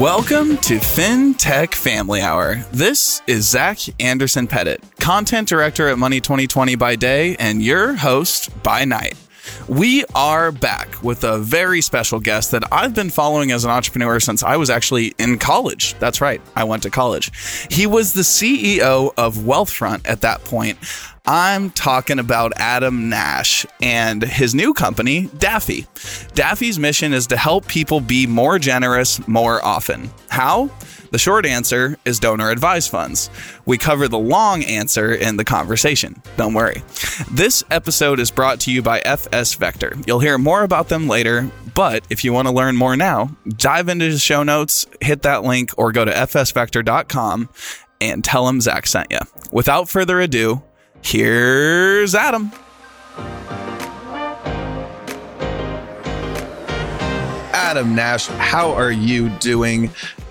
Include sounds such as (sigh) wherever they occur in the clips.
Welcome to FinTech Family Hour. This is Zach Anderson Pettit, content director at Money 2020 by day, and your host by night. We are back with a very special guest that I've been following as an entrepreneur since I was actually in college. That's right, I went to college. He was the CEO of Wealthfront at that point. I'm talking about Adam Nash and his new company, Daffy. Daffy's mission is to help people be more generous more often. How? The short answer is donor advised funds. We cover the long answer in the conversation. Don't worry. This episode is brought to you by FS Vector. You'll hear more about them later, but if you want to learn more now, dive into the show notes, hit that link, or go to fsvector.com and tell them Zach sent you. Without further ado, here's Adam. Adam Nash, how are you doing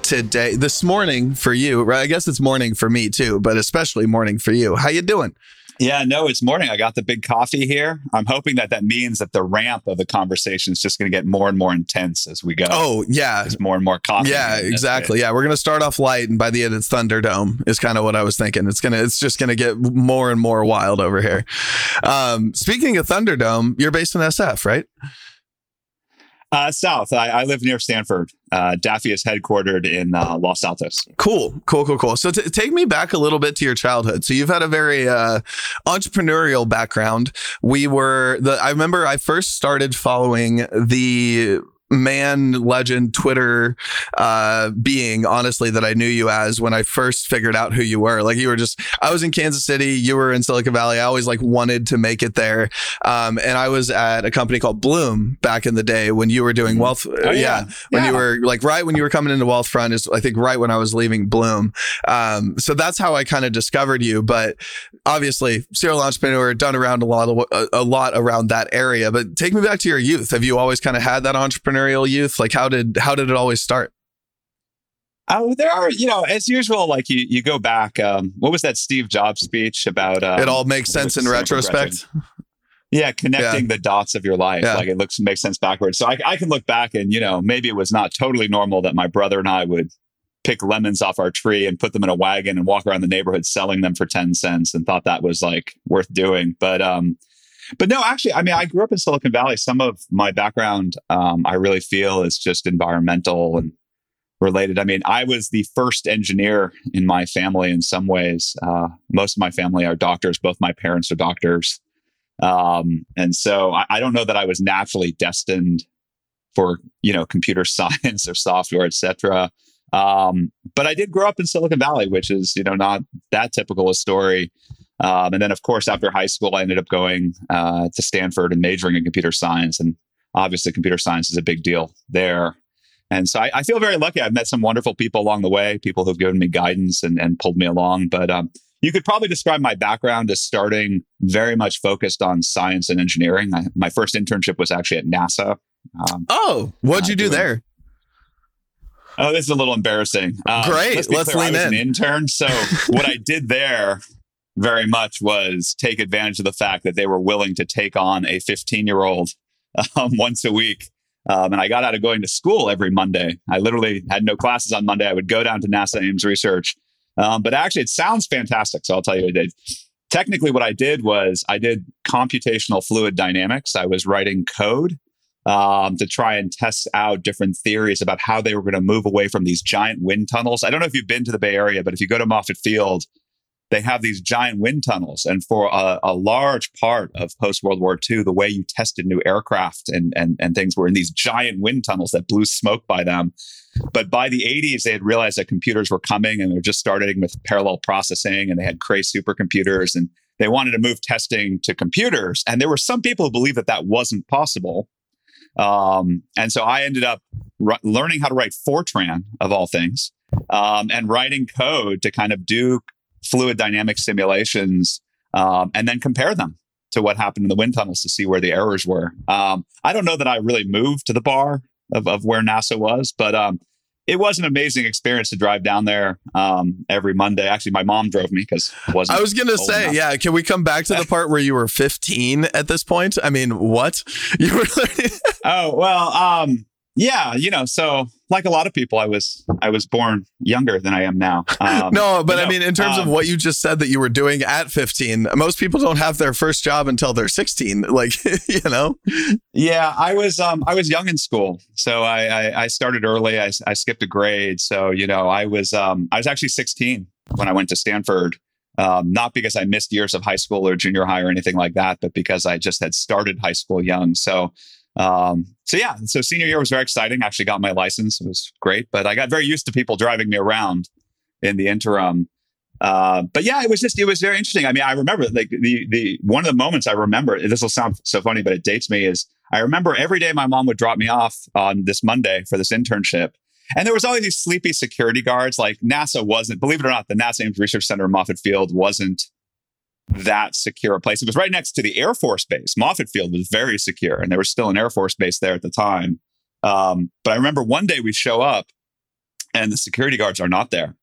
today? This morning for you, right? I guess it's morning for me too, but especially morning for you. How you doing? Yeah, no, it's morning. I got the big coffee here. I'm hoping that that means that the ramp of the conversation is just going to get more and more intense as we go. Oh, yeah. There's more and more coffee. Yeah, exactly. Yeah, we're going to start off light and by the end it's Thunderdome is kind of what I was thinking. It's going to it's just going to get more and more wild over here. Um, speaking of Thunderdome, you're based in SF, right? Uh, south. I, I, live near Stanford. Uh, Daffy is headquartered in uh, Los Altos. Cool, cool, cool, cool. So t- take me back a little bit to your childhood. So you've had a very uh, entrepreneurial background. We were the. I remember I first started following the man legend Twitter uh, being, honestly, that I knew you as when I first figured out who you were. Like you were just, I was in Kansas City, you were in Silicon Valley. I always like wanted to make it there. Um, and I was at a company called Bloom back in the day when you were doing mm-hmm. wealth. Oh, yeah. yeah. When yeah. you were like right when you were coming into Wealthfront is I think right when I was leaving Bloom. Um, so that's how I kind of discovered you. But obviously, serial entrepreneur, done around a lot, of, a, a lot around that area. But take me back to your youth. Have you always kind of had that entrepreneur? Entrepreneurial youth? Like how did how did it always start? Oh, there are, you know, as usual, like you, you go back. Um, what was that Steve Jobs speech about? Um, it all makes sense in retrospect. Yeah, connecting yeah. the dots of your life. Yeah. Like it looks makes sense backwards. So I, I can look back and, you know, maybe it was not totally normal that my brother and I would pick lemons off our tree and put them in a wagon and walk around the neighborhood selling them for 10 cents and thought that was like worth doing. But um, but no, actually, I mean, I grew up in Silicon Valley. Some of my background, um, I really feel, is just environmental and related. I mean, I was the first engineer in my family in some ways. Uh, most of my family are doctors. Both my parents are doctors. Um, and so I, I, don't know that I was naturally destined for, you know, computer (laughs) science or software, et cetera. Um, but I did grow up in Silicon Valley, which is, you know, not that typical a story. Um, and then, of course, after high school, I ended up going uh, to Stanford and majoring in computer science. And obviously, computer science is a big deal there. And so I, I feel very lucky. I've met some wonderful people along the way, people who've given me guidance and, and pulled me along. But um, you could probably describe my background as starting very much focused on science and engineering. I, my first internship was actually at NASA. Um, oh, what'd you uh, do doing, there? Oh, this is a little embarrassing. Um, Great. Let's, let's clear, lean I was in. an intern. So what I (laughs) did there very much was take advantage of the fact that they were willing to take on a 15 year old (laughs) um, once a week. Um, and I got out of going to school every Monday. I literally had no classes on Monday. I would go down to NASA Ames Research. Um, but actually, it sounds fantastic. So I'll tell you what I did. Technically, what I did was I did computational fluid dynamics. I was writing code um, to try and test out different theories about how they were going to move away from these giant wind tunnels. I don't know if you've been to the Bay Area, but if you go to Moffett Field, they have these giant wind tunnels. And for a, a large part of post World War II, the way you tested new aircraft and, and, and things were in these giant wind tunnels that blew smoke by them. But by the 80s, they had realized that computers were coming and they're just starting with parallel processing and they had Cray supercomputers and they wanted to move testing to computers. And there were some people who believed that that wasn't possible. Um, and so I ended up r- learning how to write Fortran, of all things, um, and writing code to kind of do fluid dynamic simulations um, and then compare them to what happened in the wind tunnels to see where the errors were. Um, I don't know that I really moved to the bar of, of where NASA was, but um, it was an amazing experience to drive down there um, every Monday. Actually, my mom drove me because wasn't. I was gonna say, enough. yeah. Can we come back to the (laughs) part where you were 15 at this point? I mean, what (laughs) you were? oh well, um, Yeah, you know, so like a lot of people, I was I was born younger than I am now. Um, no, but no, I mean, in terms um, of what you just said that you were doing at 15, most people don't have their first job until they're 16. (laughs) Like, you know. Yeah, I was um I was young in school, so I I, I started early. I, I skipped a grade, so you know I was um I was actually 16 when I went to Stanford. Um, not because I missed years of high school or junior high or anything like that, but because I just had started high school young. So um, so yeah, so senior year was very exciting. I actually got my license. It was great, but I got very used to people driving me around in the interim. Uh, but yeah, it was just, it was very interesting. I mean, I remember like the, the, one of the moments I remember, this will sound so funny, but it dates me is I remember every day my mom would drop me off on this Monday for this internship. And there was always these sleepy security guards. Like NASA wasn't, believe it or not, the NASA Ames Research Center in Moffett Field wasn't that secure a place. It was right next to the Air Force Base. Moffett Field was very secure, and there was still an Air Force Base there at the time. Um, but I remember one day we show up, and the security guards are not there.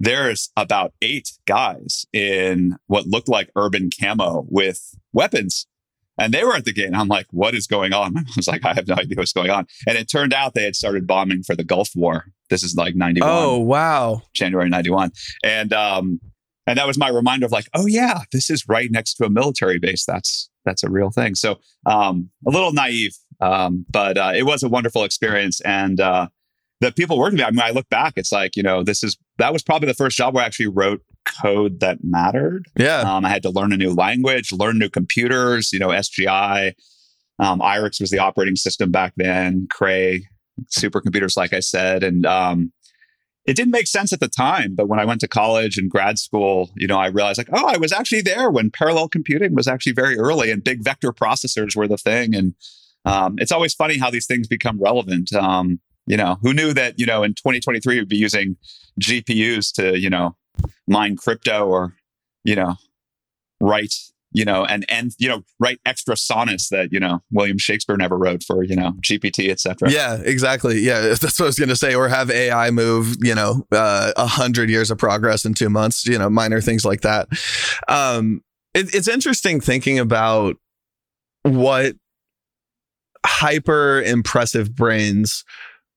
There's about eight guys in what looked like urban camo with weapons. And they were at the gate. And I'm like, what is going on? (laughs) I was like, I have no idea what's going on. And it turned out they had started bombing for the Gulf War. This is like 91. Oh, wow. January 91. And um, and that was my reminder of like oh yeah this is right next to a military base. That's that's a real thing. So um, a little naive um, but uh, it was a wonderful experience. And uh, the people working me i mean i look back it's like you know this is that was probably the first job where i actually wrote code that mattered. Yeah. Um, i had to learn a new language learn new computers you know sgi um, IRIX was the operating system back then. Cray supercomputers like i said. And um, it didn't make sense at the time, but when I went to college and grad school, you know, I realized like, oh, I was actually there when parallel computing was actually very early and big vector processors were the thing. And um, it's always funny how these things become relevant. Um, you know, who knew that, you know, in 2023 we'd be using GPUs to, you know, mine crypto or, you know, write you know, and and you know, write extra sonnets that you know William Shakespeare never wrote for you know GPT, etc. Yeah, exactly. Yeah, (laughs) that's what I was going to say. Or have AI move, you know, uh, a uh, hundred years of progress in two months. You know, minor things like that. Um, it, it's interesting thinking about what hyper impressive brains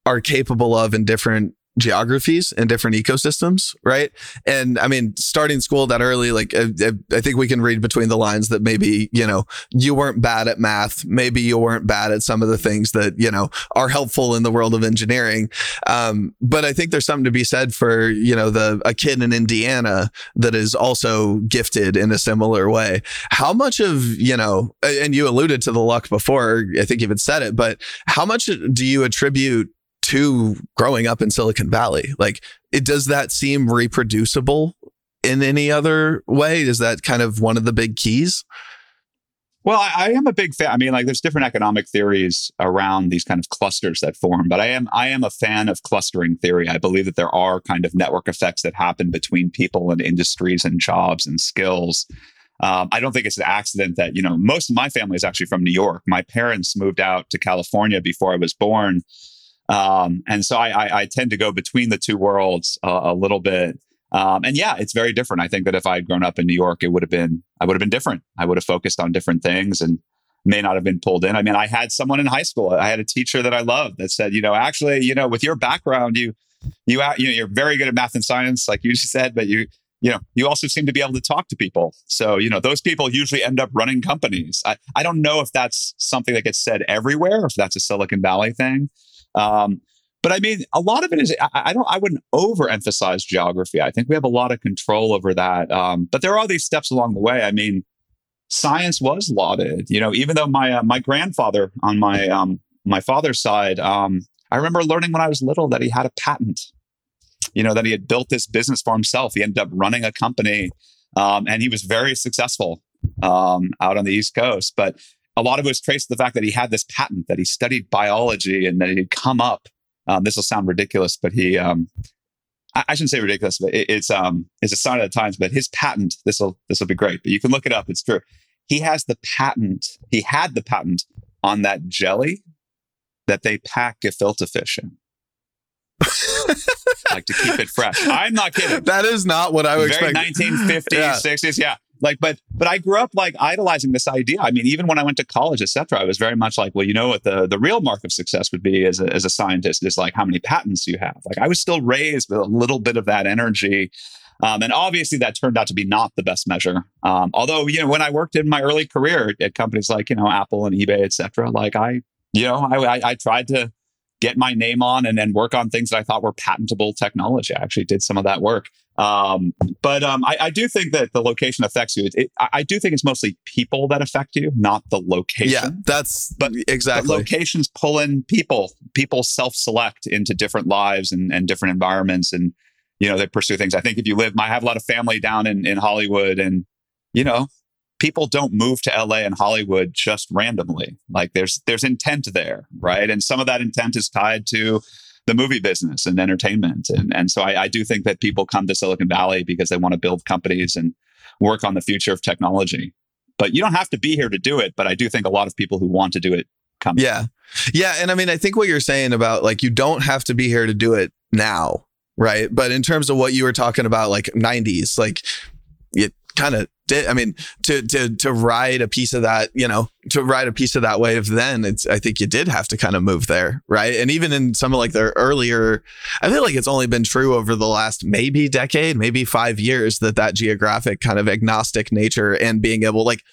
are capable of in different geographies and different ecosystems, right? And I mean, starting school that early, like I, I, think we can read between the lines that maybe you know you weren't bad at math, maybe you weren't bad at some of the things that you know are helpful in the world of engineering. Um, but I think there's something to be said for you know the a kid in Indiana that is also gifted in a similar way. How much of you know, and you alluded to the luck before, I think you even said it, but how much do you attribute to growing up in Silicon Valley. Like, it does that seem reproducible in any other way? Is that kind of one of the big keys? Well, I, I, am a big fan. I mean, like, there's different economic theories around these kind of clusters that form, but I am I am a fan of clustering theory. I believe that there are kind of network effects that happen between people and industries and jobs and skills. Um, I don't think it's an accident that you know most of my family is actually from New York. My parents moved out to California before I was born um, and so I, I, I, tend to go between the two worlds uh, a little bit. Um, and yeah, it's very different. I think that if I had grown up in New York, it would have been, I would have been different. I would have focused on different things and may not have been pulled in. I mean, I had someone in high school, I had a teacher that I loved that said, you know, actually, you know, with your background, you, you, you know, you're very good at math and science, like you (laughs) just said, but you, you know, you also seem to be able to talk to people. So, you know, those people usually end up running companies. I, I don't know if that's something that gets said everywhere, if that's a Silicon Valley thing. Um, but I mean, a lot of it is I, I, don't I wouldn't overemphasize geography. I think we have a lot of control over that. Um, but there are these steps along the way. I mean, science was lauded. You know, even though my uh, my grandfather on my um, my father's side, um, I remember learning when I was little that he had a patent. You know, that he had built this business for himself. He ended up running a company, um, and he was very successful um, out on the East Coast. But a lot of it was traced to the fact that he had this patent, that he studied biology, and that he had come up. Um, this will sound ridiculous, but he, um, I, I, shouldn't say ridiculous, but it, it's um, it's a sign of the times. But his patent, this will this will be great. But you can look it up; it's true. He has the patent. He had the patent on that jelly that they pack gefilte fish in. (laughs) like to keep it fresh. I'm not kidding. That is not what I would expect. 1950s, yeah. 60s. Yeah. Like, but but I grew up like idolizing this idea. I mean, even when I went to college, etc., I was very much like, well, you know what the the real mark of success would be as a, as a scientist is like how many patents you have. Like, I was still raised with a little bit of that energy. Um, and obviously, that turned out to be not the best measure. Um, although, you know, when I worked in my early career at companies like, you know, Apple and eBay, et cetera, like I, you know, I, I, I tried to get my name on and then work on things that I thought were patentable technology. I actually did some of that work. Um, but um, I, I, do think that the location affects you. It, it, I do think it's mostly people that affect you, not the location. Yeah, that's but exactly. But locations pull in people. People self-select into different lives and, and different environments, and you know they pursue things. I think if you live, I have a lot of family down in in Hollywood, and you know people don't move to LA and Hollywood just randomly. Like there's there's intent there, right? And some of that intent is tied to the movie business and entertainment. And and so I, I do think that people come to Silicon Valley because they want to build companies and work on the future of technology. But you don't have to be here to do it. But I do think a lot of people who want to do it come. Yeah. Yeah. And I mean, I think what you're saying about like you don't have to be here to do it now. Right. But in terms of what you were talking about, like 90s, like kind of did. I mean, to to to ride a piece of that, you know, to ride a piece of that wave, then it's. I think you did have to kind of move there, right? And even in some of like the earlier, I feel like it's only been true over the last maybe decade, maybe five years that that geographic kind of agnostic nature and being able like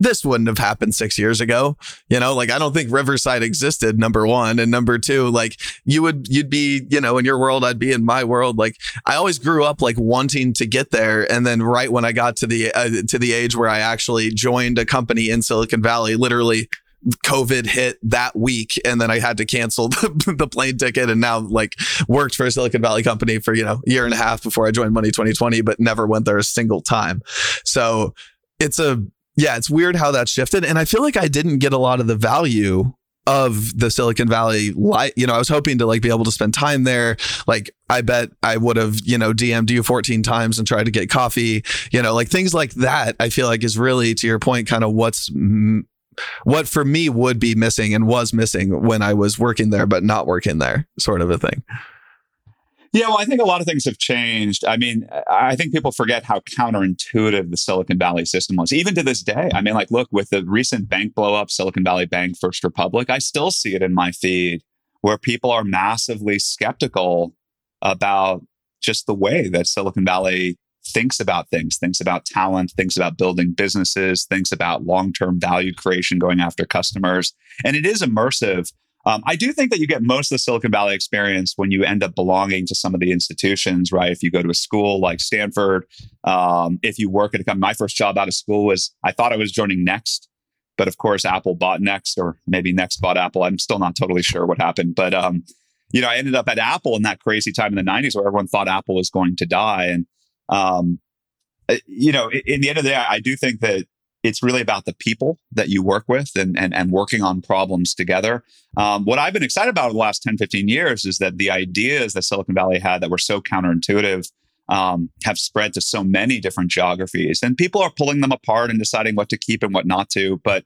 this wouldn't have happened six years ago. You know, like I don't think Riverside existed, number one. And number two, like you would, you'd be, you know, in your world, I'd be in my world. Like I always grew up like wanting to get there. And then right when I got to the, uh, to the age where I actually joined a company in Silicon Valley, literally COVID hit that week, and then I had to cancel (laughs) the, the, plane ticket, and now like worked for a Silicon Valley company for you know a year and a half before I joined Money 2020, but never went there a single time. So it's a yeah, it's weird how that shifted. And I feel like I didn't get a lot of the value of the Silicon Valley light. You know, I was hoping to like be able to spend time there. Like, I bet I would have, you know, DM'd you 14 times and tried to get coffee, you know, like things like that. I feel like is really, to your point, kind of what's, what for me would be missing and was missing when I was working there, but not working there, sort of a thing. Yeah, well, I think a lot of things have changed. I mean, I think people forget how counterintuitive the Silicon Valley system was, even to this day. I mean, like, look, with the recent bank blowup, Silicon Valley Bank, First Republic, I still see it in my feed where people are massively skeptical about just the way that Silicon Valley thinks about things, thinks about talent, thinks about building businesses, thinks about long term value creation, going after customers. And it is immersive. Um, I do think that you get most of the Silicon Valley experience when you end up belonging to some of the institutions, right? If you go to a school like Stanford, um, if you work at a company, my first job out of school was I thought I was joining Next, but of course Apple bought Next, or maybe Next bought Apple. I'm still not totally sure what happened, but um, you know, I ended up at Apple in that crazy time in the '90s where everyone thought Apple was going to die, and um, uh, you know, in the end of the day, I do think that it's really about the people that you work with and, and, and working on problems together. Um, what I've been excited about over the last 10, 15 years is that the ideas that Silicon Valley had that were so counterintuitive um, have spread to so many different geographies. And people are pulling them apart and deciding what to keep and what not to. But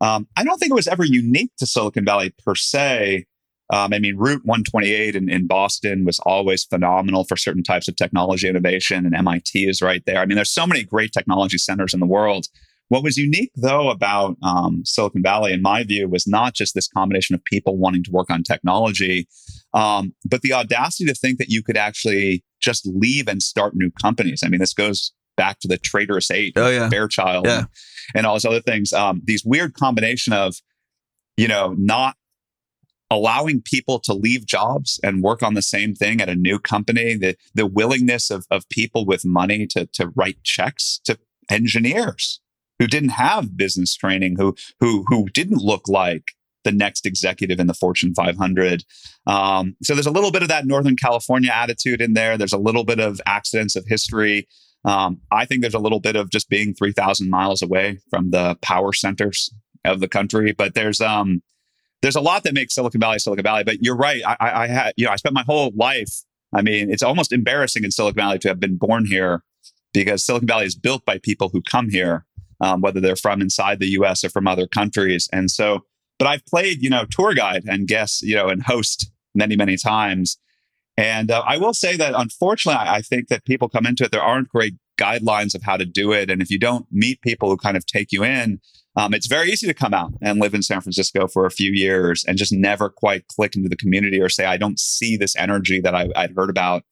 um, I don't think it was ever unique to Silicon Valley per se. Um, I mean, Route 128 in, in Boston was always phenomenal for certain types of technology innovation, and MIT is right there. I mean, there's so many great technology centers in the world. What was unique, though, about um, Silicon Valley, in my view, was not just this combination of people wanting to work on technology, um, but the audacity to think that you could actually just leave and start new companies. I mean, this goes back to the traitorous eight, oh, yeah. Fairchild, yeah. and, and all those other things. Um, these weird combination of, you know, not allowing people to leave jobs and work on the same thing at a new company the the willingness of, of people with money to to write checks to engineers who didn't have business training, who who who didn't look like the next executive in the Fortune 500. Um, so there's a little bit of that Northern California attitude in there. There's a little bit of accidents of history. Um, I think there's a little bit of just being 3,000 miles away from the power centers of the country. But there's um, there's a lot that makes Silicon Valley Silicon Valley. But you're right. I, I, I had you know I spent my whole life. I mean, it's almost embarrassing in Silicon Valley to have been born here because Silicon Valley is built by people who come here um, whether they're from inside the US or from other countries. And so, but I've played, you know, tour guide and guest, you know, and host many, many times. And uh, I will say that unfortunately, I, I think that people come into it, there aren't great guidelines of how to do it. And if you don't meet people who kind of take you in, um, it's very easy to come out and live in San Francisco for a few years and just never quite click into the community or say, I don't see this energy that I, would heard about.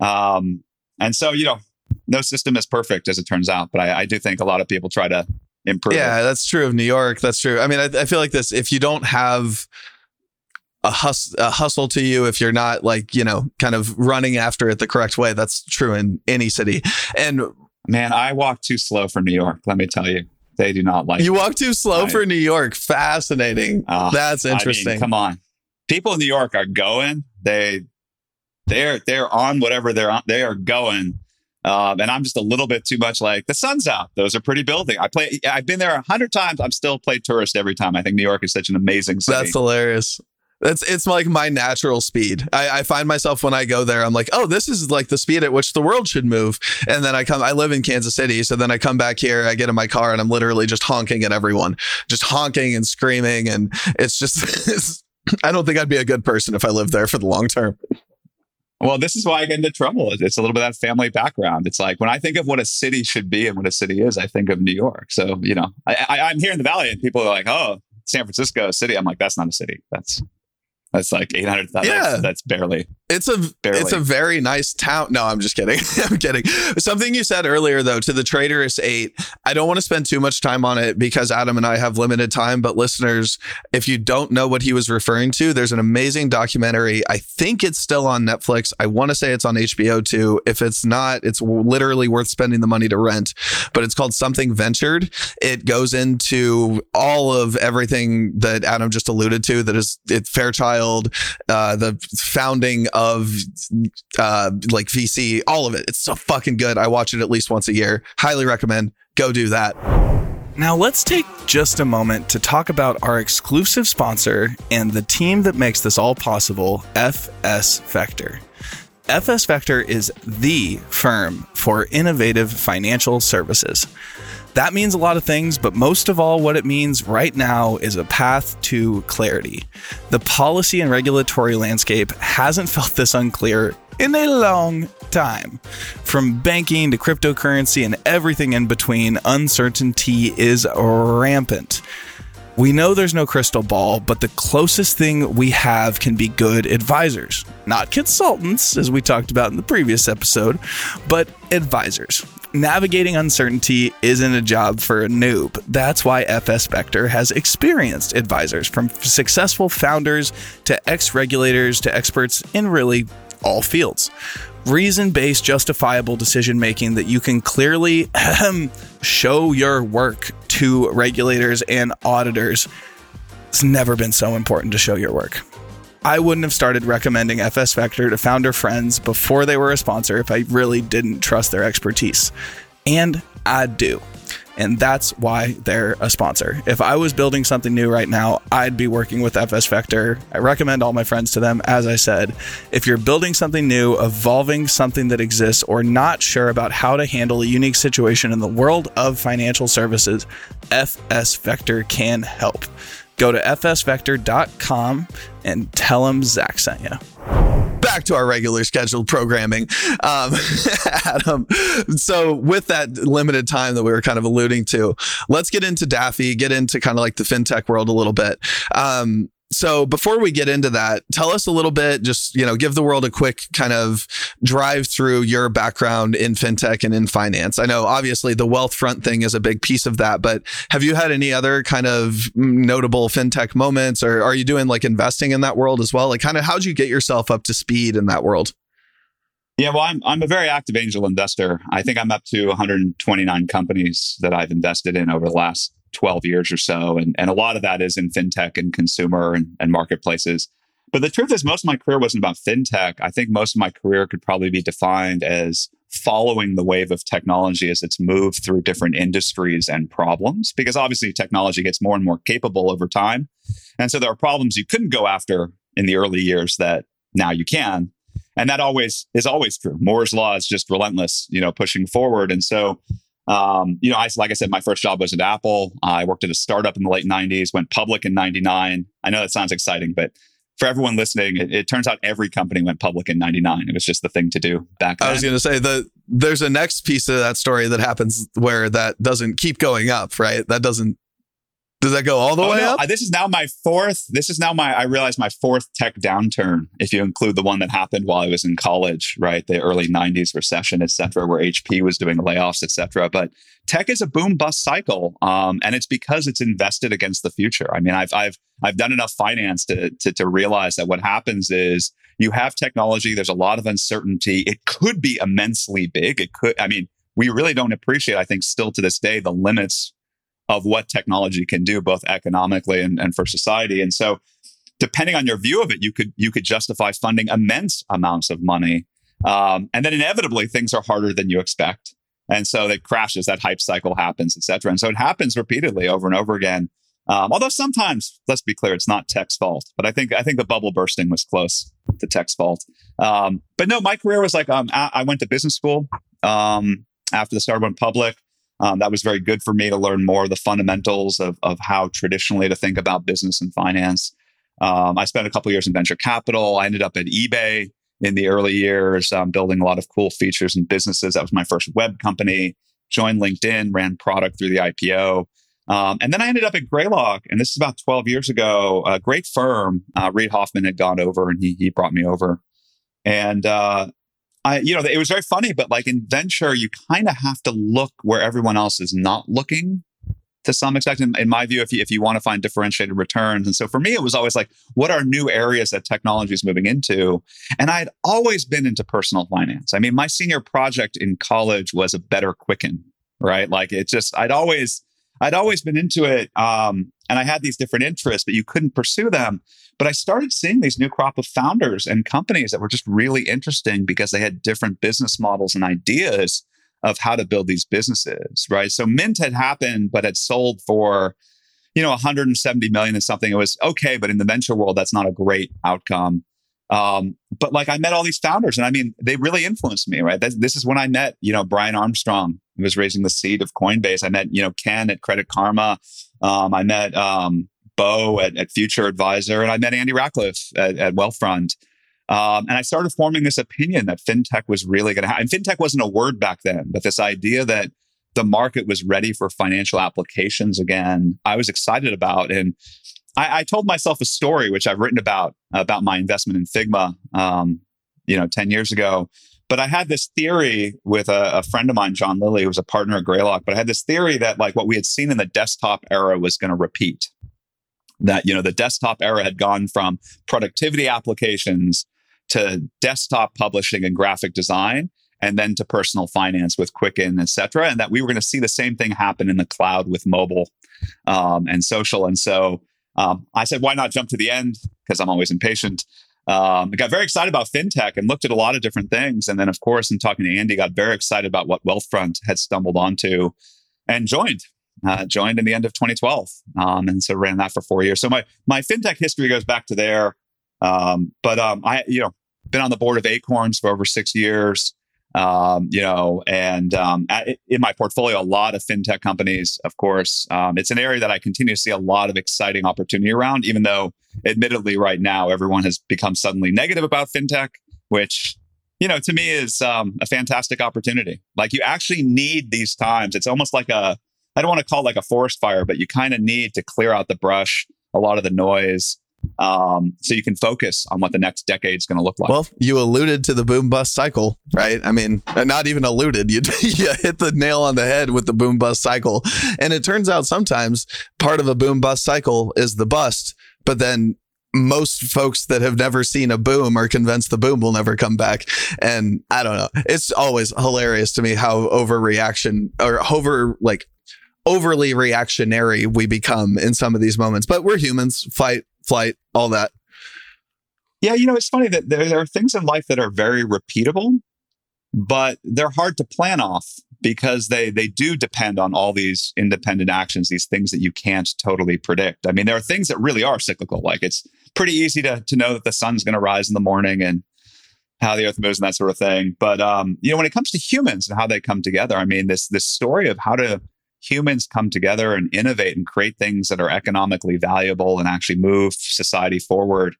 Um, and so, you know, no system is perfect as it turns out, but I, I do think a lot of people try to improve. Yeah, it. that's true of New York. That's true. I mean, I, I feel like this, if you don't have a, hus- a hustle to you if you're not like you know kind of running after it the correct way that's true in any city and man i walk too slow for new york let me tell you they do not like you walk too slow for new york fascinating uh, that's interesting I mean, come on people in new york are going they they're they're on whatever they're on they are going um, and I'm just a little bit too much like the sun's out. Those are pretty building. I play. I've been there a hundred times. I'm still played tourist every time. I think New York is such an amazing city. That's hilarious. It's it's like my natural speed. I, I, find myself when I go there, I'm like, oh, this is like the speed at which the world should move. And then I come, I live in Kansas City, so then I come back here, I get in my car, and I'm literally just honking at everyone, just honking and screaming, and it's just, (laughs) it's, I don't think I'd be a good person if I lived there for the long term. Well, this is why I get into trouble. It's a little bit of that family background. It's like when I think of what a city should be and what a city is, I think of New York. So you know, I, I, I'm here in the Valley, and people are like, "Oh, San Francisco, city." I'm like, "That's not a city. That's that's like 800,000. Yeah. That's, that's barely. It's a barely. it's a very nice town. No, I'm just kidding. (laughs) I'm kidding. Something you said earlier though to the Traitorous 8. I don't want to spend too much time on it because Adam and I have limited time, but listeners, if you don't know what he was referring to, there's an amazing documentary. I think it's still on Netflix. I want to say it's on HBO too. If it's not, it's literally worth spending the money to rent, but it's called Something Ventured. It goes into all of everything that Adam just alluded to that is it's Fairchild, uh, the founding of uh, like VC, all of it. It's so fucking good. I watch it at least once a year. Highly recommend. Go do that. Now, let's take just a moment to talk about our exclusive sponsor and the team that makes this all possible, FS Vector. FS Vector is the firm for innovative financial services. That means a lot of things, but most of all, what it means right now is a path to clarity. The policy and regulatory landscape hasn't (laughs) felt this unclear in a long time. From banking to cryptocurrency and everything in between, uncertainty is rampant. We know there's no crystal ball, but the closest thing we have can be good advisors. Not consultants, as we talked about in the previous episode, but advisors. Navigating uncertainty isn't a job for a noob. That's why FS Vector has experienced advisors from successful founders to ex regulators to experts in really all fields. Reason based, justifiable decision making that you can clearly show your work to regulators and auditors. It's never been so important to show your work. I wouldn't have started recommending FS Vector to founder friends before they were a sponsor if I really didn't trust their expertise. And I do. And that's why they're a sponsor. If I was building something new right now, I'd be working with FS Vector. I recommend all my friends to them. As I said, if you're building something new, evolving something that exists, or not sure about how to handle a unique situation in the world of financial services, FS Vector can help. Go to fsvector.com and tell them Zach sent you. Back to our regular scheduled programming. Um, (laughs) Adam, so with that limited time that we were kind of alluding to, let's get into Daffy, get into kind of like the fintech world a little bit. Um, so before we get into that, tell us a little bit, just, you know, give the world a quick kind of drive through your background in fintech and in finance. I know obviously the Wealthfront thing is a big piece of that, but have you had any other kind of notable fintech moments or are you doing like investing in that world as well? Like kind of how'd you get yourself up to speed in that world? Yeah, well, I'm I'm a very active angel investor. I think I'm up to 129 companies that I've invested in over the last 12 years or so. And, and a lot of that is in fintech and consumer and, and marketplaces. But the truth is, most of my career wasn't about fintech. I think most of my career could probably be defined as following the wave of technology as it's moved through different industries and problems, because obviously technology gets more and more capable over time. And so there are problems you couldn't go after in the early years that now you can. And that always is always true. Moore's law is just relentless, you know, pushing forward. And so um, you know, I, like I said, my first job was at Apple. I worked at a startup in the late 90s, went public in 99. I know that sounds exciting, but for everyone listening, it, it, turns out every company went public in 99. It was just the thing to do back then. I was going to say the there's a next piece of that story that happens where that doesn't keep going up, right? That doesn't does that go all the oh, way no. up? This is now my fourth. This is now my. I realize my fourth tech downturn. If you include the one that happened while I was in college, right, the early '90s recession, et cetera, where HP was doing layoffs, et cetera. But tech is a boom bust cycle, um, and it's because it's invested against the future. I mean, I've I've I've done enough finance to, to to realize that what happens is you have technology. There's a lot of uncertainty. It could be immensely big. It could. I mean, we really don't appreciate. I think still to this day the limits of what technology can do, both economically and, and for society. And so, depending on your view of it, you could you could justify funding immense amounts of money, um, and then inevitably things are harder than you expect, and so it crashes. That hype cycle happens, et cetera. And so it happens repeatedly over and over again. Um, although sometimes, let's be clear, it's not tech's fault. But I think I think the bubble bursting was close to tech's fault. Um, but no, my career was like um, I, I went to business school um, after the went public. Um, that was very good for me to learn more of the fundamentals of, of how traditionally to think about business and finance. Um, I spent a couple years in venture capital. I ended up at eBay in the early years, um, building a lot of cool features and businesses. That was my first web company. Joined LinkedIn, ran product through the IPO. Um, and then I ended up at Greylock, and this is about 12 years ago. A great firm. Uh, Reid Hoffman had gone over, and he he brought me over. And uh, I, you know, it was very funny, but like in venture, you kind of have to look where everyone else is not looking to some extent, in, in my view, if you, if you want to find differentiated returns. And so for me, it was always like, what are new areas that technology is moving into? And I'd always been into personal finance. I mean, my senior project in college was a better Quicken, right? Like it just, I'd always, I'd always been into it. Um, and I had these different interests, but you couldn't pursue them. But I started seeing these new crop of founders and companies that were just really interesting because they had different business models and ideas of how to build these businesses, right? So Mint had happened, but had sold for, you know, 170 million and something. It was okay, but in the venture world, that's not a great outcome. Um, but like I met all these founders, and I mean, they really influenced me, right? This, is when I met, you know, Brian Armstrong, who was raising the seed of Coinbase. I met, you know, Ken at Credit Karma. Um, I met um, Bo at, at, Future Advisor, and I met Andy Rachleff at, at Wealthfront. Um, and I started forming this opinion that fintech was really going to happen. And fintech wasn't a word back then, but this idea that the market was ready for financial applications again, I was excited about. And I, I told myself a story, which I've written about, about my investment in Figma, um, you know, 10 years ago. But I had this theory with a, a, friend of mine, John Lilly, who was a partner at Greylock. But I had this theory that like what we had seen in the desktop era was going to repeat. That you know the desktop era had gone from productivity applications to desktop publishing and graphic design, and then to personal finance with Quicken, et cetera, and that we were going to see the same thing happen in the cloud with mobile um, and social. And so um, I said, why not jump to the end? Because I'm always impatient. Um, I got very excited about fintech and looked at a lot of different things. And then, of course, in talking to Andy, got very excited about what Wealthfront had stumbled onto and joined. Uh, joined in the end of 2012, um, and so ran that for four years. So my my fintech history goes back to there. Um, but um, I, you know, been on the board of Acorns for over six years. Um, you know, and um, at, in my portfolio, a lot of fintech companies. Of course, um, it's an area that I continue to see a lot of exciting opportunity around. Even though, admittedly, right now everyone has become suddenly negative about fintech, which you know to me is um, a fantastic opportunity. Like you actually need these times. It's almost like a I don't want to call it like a forest fire, but you kind of need to clear out the brush, a lot of the noise, um, so you can focus on what the next decade is going to look like. Well, you alluded to the boom bust cycle, right? I mean, not even alluded. (laughs) You, you hit the nail on the head with the boom bust cycle. And it turns out sometimes part of a boom bust cycle is the bust, but then most folks that have never seen a boom are convinced the boom will never come back. And I don't know. It's always hilarious to me how overreaction or over like overly reactionary we become in some of these moments. But we're humans, fight, flight, all that. Yeah, you know, it's funny that there are things in life that are very repeatable, but they're hard to plan off because they they do depend on all these independent actions, these things that you can't totally predict. I mean, there are things that really are cyclical. Like it's pretty easy to to know that the sun's going to rise in the morning and how the earth moves and that sort of thing. But um, you know, when it comes to humans and how they come together, I mean, this this story of how to humans come together and innovate and create things that are economically valuable and actually move society forward.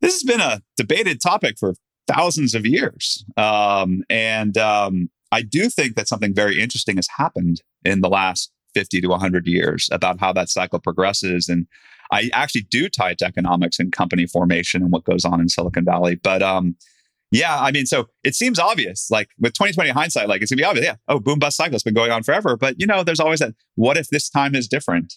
This has been a debated topic for thousands of years. Um, and um, I do think that something very interesting has happened in the last 50 to 100 years about how that cycle progresses. And I actually do tie it to economics and company formation and what goes on in Silicon Valley. But um, yeah, I mean, so it seems obvious. Like with 2020 hindsight, like it's gonna be obvious. Yeah, oh, boom bust cycle has been going on forever. But you know, there's always that. What if this time is different?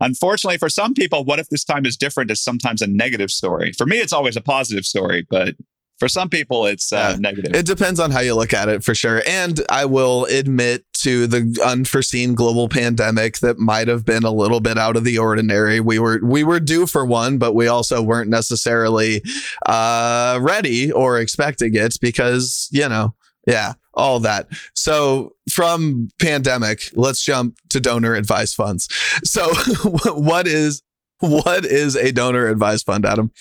Unfortunately, for some people, what if this time is different is sometimes a negative story. For me, it's always a positive story, but for some people, it's uh, yeah. negative. It depends on how you look at it for sure. And I will admit to the unforeseen global pandemic that might have been a little bit out of the ordinary. We were we were due for one, but we also weren't necessarily uh, ready or expecting it because you know, yeah, all that. So from pandemic, let's jump to donor advised funds. So (laughs) what is what is a donor advised fund, Adam?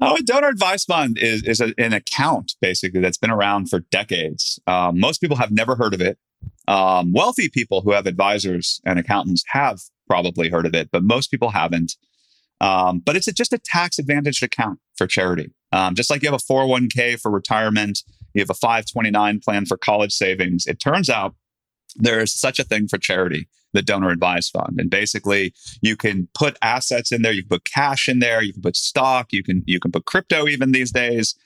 Oh, a donor advice fund is, is a, an account basically that's been around for decades. Um, most people have never heard of it. Um, wealthy people who have advisors and accountants have probably heard of it, but most people haven't. Um, but it's a, just a tax advantaged account for charity. Um, just like you have a 401k for retirement, you have a 529 plan for college savings. It turns out there is such a thing for charity the donor advised fund. And basically, you can put assets in there, you can put cash in there, you can put stock, you can you can put crypto even these days.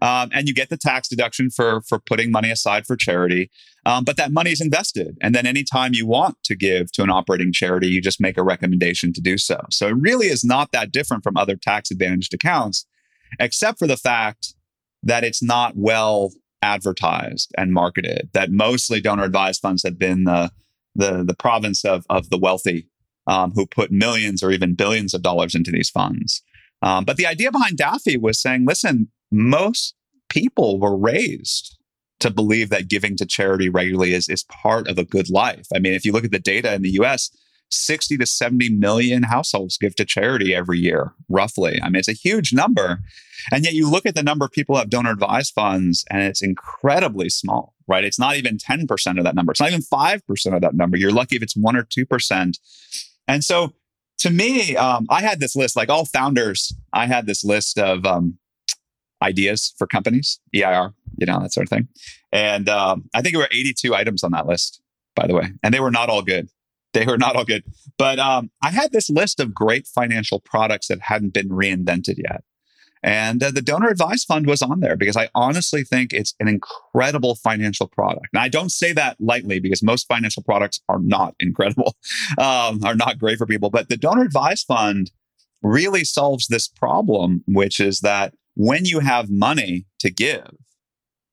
Um, and you get the tax deduction for for putting money aside for charity. Um, but that money is invested, and then anytime you want to give to an operating charity, you just make a recommendation to do so. So it really is not that different from other tax advantaged accounts, except for the fact that it's not well advertised and marketed. That mostly donor advised funds have been the the the province of of the wealthy um, who put millions or even billions of dollars into these funds. Um, but the idea behind Daffy was saying, listen, most people were raised to believe that giving to charity regularly is is part of a good life. I mean, if you look at the data in the U.S. 60 to 70 million households give to charity every year, roughly. I mean, it's a huge number. And yet you look at the number of people who have donor advised funds and it's incredibly small, right? It's not even 10% of that number. It's not even 5% of that number. You're lucky if it's 1 or 2%. And so to me, um, I had this list, like all founders, I had this list of um, ideas for companies, EIR, you know, that sort of thing. And um, I think there were 82 items on that list, by the way. And they were not all good. They were not all good. But um, I had this list of great financial products that hadn't been reinvented yet. And uh, the donor advised fund was on there because I honestly think it's an incredible financial product. And I don't say that lightly because most financial products are not incredible, (laughs) um, are not great for people. But the donor advised fund really solves this problem, which is that when you have money to give,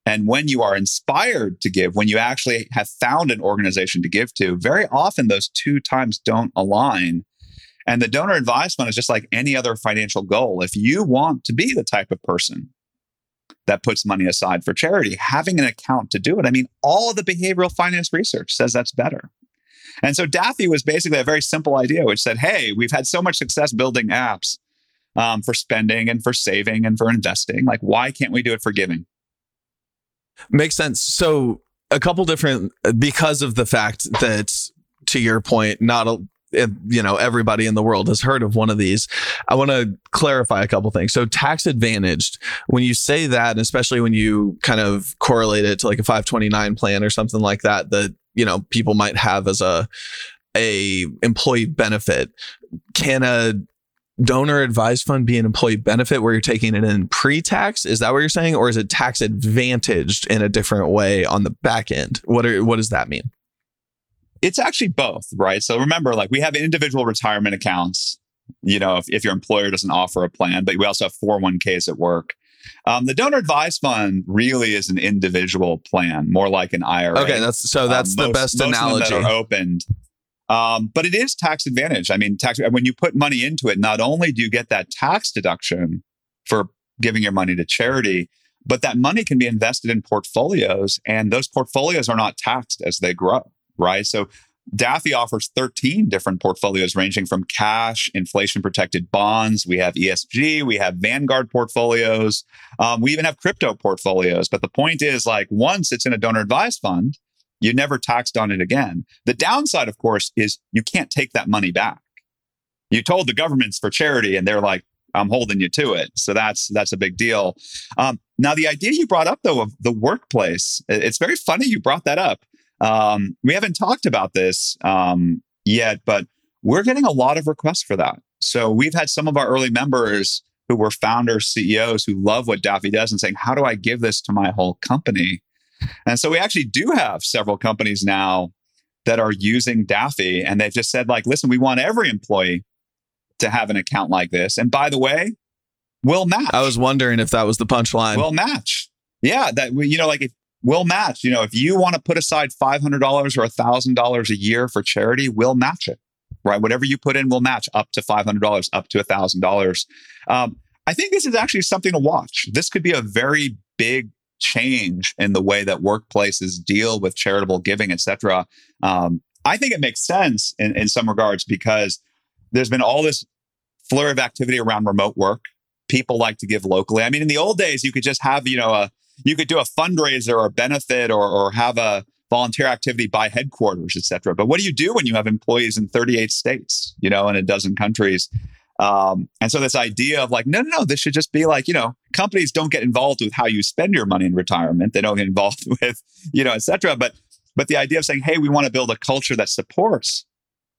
and when you are inspired to give, when you actually have found an organization to give to, very often those two times don't align. And the donor advised fund is just like any other financial goal. If you want to be the type of person that puts money aside for charity, having an account to do it, I mean, all of the behavioral finance research says that's better. And so Daffy was basically a very simple idea, which said, hey, we've had so much success building apps um, for spending and for saving and for investing. Like, why can't we do it for giving? Makes sense. So a couple different because of the fact that to your point, not a you know everybody in the world has heard of one of these i want to clarify a couple things so tax advantaged when you say that and especially when you kind of correlate it to like a 529 plan or something like that that you know people might have as a a employee benefit can a donor advised fund be an employee benefit where you're taking it in pre-tax? Is that what you're saying, or is it tax advantaged in a different way on the back end? What are what does that mean? It's actually both, right? So remember, like we have individual retirement accounts. You know, if, if your employer doesn't offer a plan, but we also have 401ks at work. Um, the donor advised fund really is an individual plan, more like an IRA. Okay, that's so that's um, the most, best analogy. that are opened um, but it is tax advantage. I mean, tax when you put money into it, not only do you get that tax deduction for giving your money to charity, but that money can be invested in portfolios, and those portfolios are not taxed as they grow. Right. So Daffy offers 13 different portfolios ranging from cash, inflation protected bonds. We have ESG, we have Vanguard portfolios. Um, we even have crypto portfolios. But the point is, like, once it's in a donor advised fund, you never taxed on it again. The downside, of course, is you can't take that money back. You told the governments for charity, and they're like, I'm holding you to it. So that's that's a big deal. Um, now, the idea you brought up though of the workplace, it's very funny you brought that up. Um, we haven't talked about this um, yet, but we're getting a lot of requests for that. So we've had some of our early members who were founders, CEOs who love what Daffy does and saying, "How do I give this to my whole company?" And so we actually do have several companies now that are using Daffy, and they've just said, like, "Listen, we want every employee to have an account like this. And by the way, we'll match. I was wondering if that was the punchline. We'll match. Yeah, that you know, like if we'll match. You know, if you want to put aside five hundred dollars or a thousand dollars a year for charity, we'll match it. Right, whatever you put in, we'll match up to five hundred dollars, up to a thousand um, dollars. I think this is actually something to watch. This could be a very big change in the way that workplaces deal with charitable giving, et cetera. Um, I think it makes sense in, in some regards because there's been all this flurry of activity around remote work. People like to give locally. I mean, in the old days, you could just have, you know, a you could do a fundraiser or a benefit or, or have a volunteer activity by headquarters, et cetera. But what do you do when you have employees in 38 states, you know, in a dozen countries? Um, and so this idea of like, no, no, no, this should just be like, you know, companies don't get involved with how you spend your money in retirement. They don't get involved (laughs) with, you know, et cetera. But but the idea of saying, hey, we want to build a culture that supports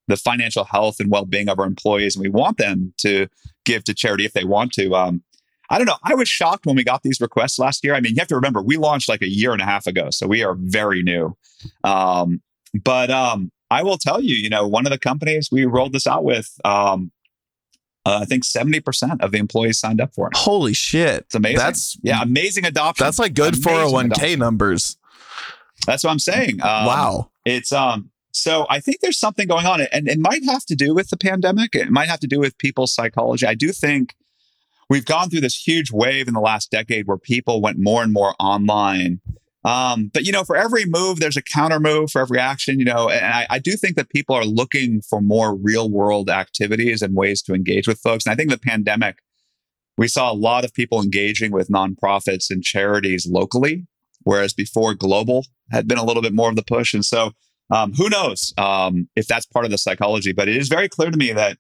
the financial health and well-being of our employees and we want them to give to charity if they want to um, i don't know i was shocked when we got these requests last year i mean you have to remember we launched like a year and a half ago so we are very new um, but um, i will tell you you know one of the companies we rolled this out with um, uh, I think 70% of the employees signed up for it. Holy shit. It's amazing. That's yeah, amazing adoption. That's like good 401k numbers. That's what I'm saying. Um, wow. It's um so I think there's something going on, and it might have to do with the pandemic. It might have to do with people's psychology. I do think we've gone through this huge wave in the last decade where people went more and more online. Um, but you know, for every move, there's a counter move for every action. You know, and I, I do think that people are looking for more real world activities and ways to engage with folks. And I think the pandemic, we saw a lot of people engaging with nonprofits and charities locally, whereas before global had been a little bit more of the push. And so um, who knows um, if that's part of the psychology, but it is very clear to me that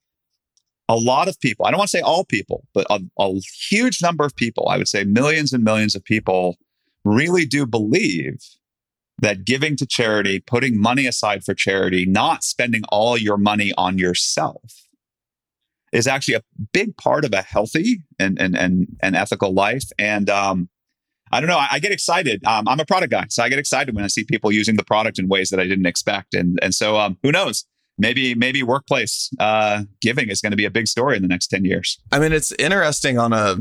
a lot of people, I don't want to say all people, but a, a huge number of people, I would say millions and millions of people, really do believe that giving to charity, putting money aside for charity, not spending all your money on yourself is actually a big part of a healthy and and and, and ethical life. And um, I don't know. I, I get excited. Um, I'm a product guy, so I get excited when I see people using the product in ways that I didn't expect. And and so um, who knows? Maybe maybe workplace uh, giving is going to be a big story in the next ten years. I mean, it's interesting on a.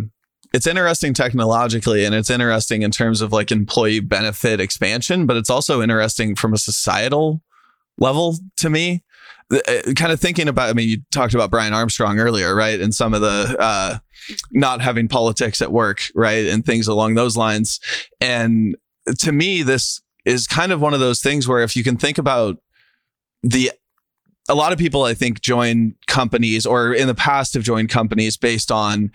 It's interesting technologically, and it's interesting in terms of like employee benefit expansion, but it's also interesting from a societal level to me uh, kind of thinking about, I mean, you talked about Brian Armstrong earlier, right? And some of the uh, not having politics at work, right? And things along those lines. And to me, this is kind of one of those things where if you can think about the a lot of people I think join companies or in the past have joined companies based on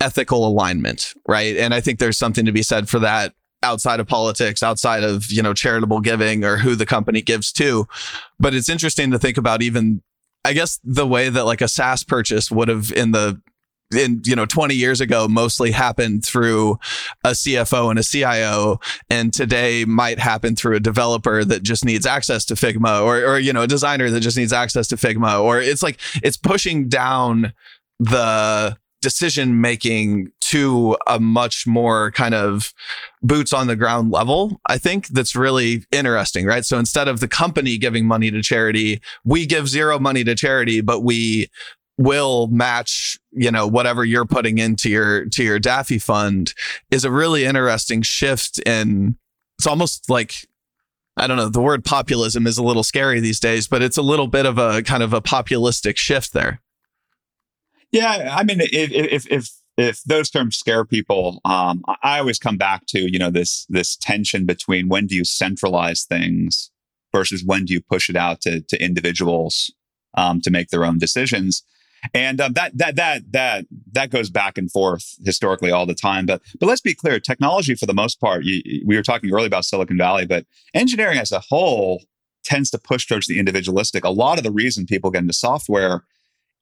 ethical alignment, right? And I think there's something to be said for that outside of politics, outside of, you know, charitable giving or who the company gives to. But it's interesting to think about even, I guess, the way that like a SaaS purchase would have in the in you know 20 years ago mostly happened through a CFO and a CIO and today might happen through a developer that just needs access to Figma or or you know a designer that just needs access to Figma or it's like it's pushing down the decision making to a much more kind of boots on the ground level, I think that's really interesting, right? So instead of the company giving money to charity, we give zero money to charity, but we will match, you know, whatever you're putting into your to your Daffy fund is a really interesting shift in it's almost like I don't know, the word populism is a little scary these days, but it's a little bit of a kind of a populistic shift there. Yeah, I mean, if if if, those terms scare people, um, I always come back to you know this this tension between when do you centralize things versus when do you push it out to to individuals um, to make their own decisions. And um, that that that that that goes back and forth historically all the time. But but let's be clear: technology, for the most part, you, we were talking earlier about Silicon Valley, but engineering as a whole tends to push towards the individualistic. A lot of the reason people get into software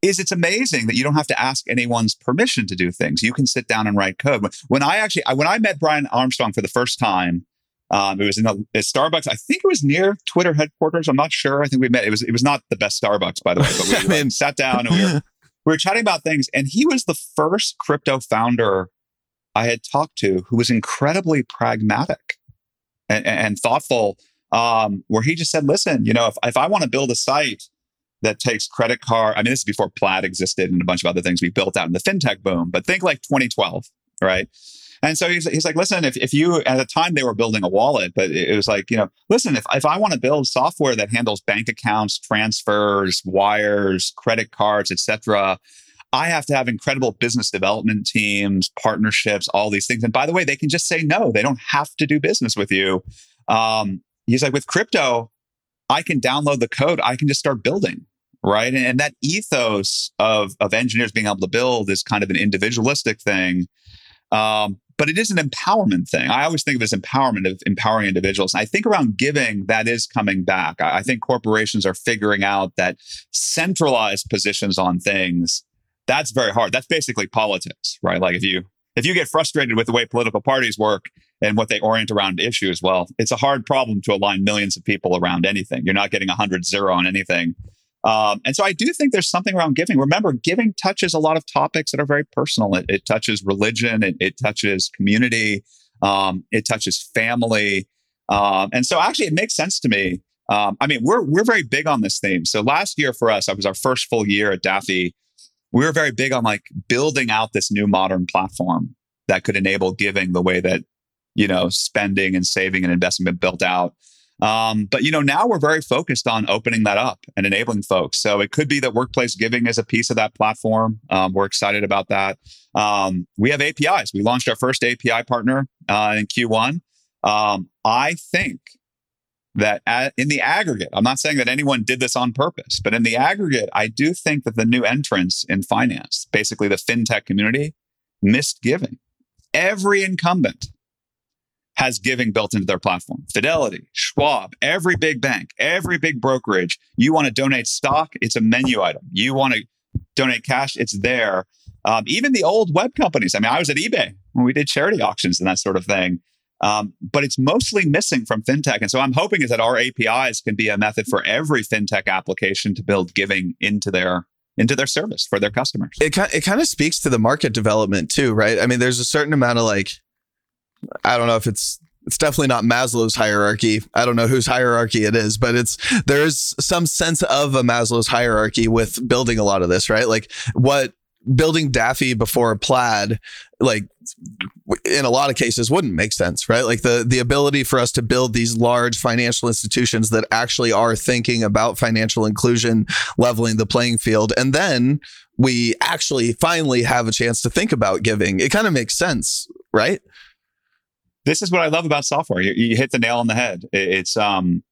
is it's amazing that you don't have to ask anyone's permission to do things. You can sit down and write code. When I actually, when I met Brian Armstrong for the first time, um, it was in a, a, Starbucks. I think it was near Twitter headquarters. I'm not sure. I think we met. It was it was not the best Starbucks, by the way. But we (laughs) mean, sat down and we were, we were chatting about things. And he was the first crypto founder I had talked to who was incredibly pragmatic and, and thoughtful. Um, where he just said, "Listen, you know, if if I want to build a site that takes credit card. I mean, this is before Plaid existed and a bunch of other things we built out in the fintech boom, but think like 2012, right? And so he's, he's like, listen, if, if you, at the time they were building a wallet, but it was like, you know, listen, if, if I want to build software that handles bank accounts, transfers, wires, credit cards, etc., I have to have incredible business development teams, partnerships, all these things. And by the way, they can just say no. They don't have to do business with you. Um, he's like, with crypto, I can download the code. I can just start building right? And, that ethos of of engineers being able to build is kind of an individualistic thing, um, but it is an empowerment thing. I always think of it as empowerment of empowering individuals. And I think around giving, that is coming back. I, I think corporations are figuring out that centralized positions on things that's very hard. That's basically politics, right? Like if you if you get frustrated with the way political parties work and what they orient around issues, well, it's a hard problem to align millions of people around anything. You're not getting 100 0 on anything. Um, and so I do think there's something around giving. Remember, giving touches a lot of topics that are very personal. It, it touches religion, it, it touches community, um, it touches family. Um, and so actually, it makes sense to me. Um, I mean, we're we're very big on this theme. So last year for us, I was our first full year at Daffy. We were very big on like building out this new modern platform that could enable giving the way that you know spending and saving and investment built out. Um, but you know, now we're very focused on opening that up and enabling folks. So it could be that workplace giving is a piece of that platform. Um, we're excited about that. Um, we have APIs. We launched our first API partner uh, in Q1. Um, I think that at, in the aggregate, I'm not saying that anyone did this on purpose, but in the aggregate, I do think that the new entrants in finance, basically the fintech community, missed giving. Every incumbent has giving built into their platform. Fidelity, Schwab, every big bank, every big brokerage. You want to donate stock, it's a menu item. You want to donate cash, it's there. Um, even the old web companies. I mean, I was at eBay when we did charity auctions and that sort of thing. Um, but it's mostly missing from fintech. And so I'm hoping is that our APIs can be a method for every fintech application to build giving into their into their service for their customers. It it kind of speaks to the market development too, right? I mean, there's a certain amount of like I don't know if it's it's definitely not Maslow's hierarchy. I don't know whose hierarchy it is, but it's there's some sense of a Maslow's hierarchy with building a lot of this, right? Like what building Daffy before Plaid, like in a lot of cases wouldn't make sense, right? Like the the ability for us to build these large financial institutions that actually are thinking about financial inclusion, leveling the playing field, and then we actually finally have a chance to think about giving. It kind of makes sense, right? This is what I love about software. You, you hit the nail on the head. It, it's um,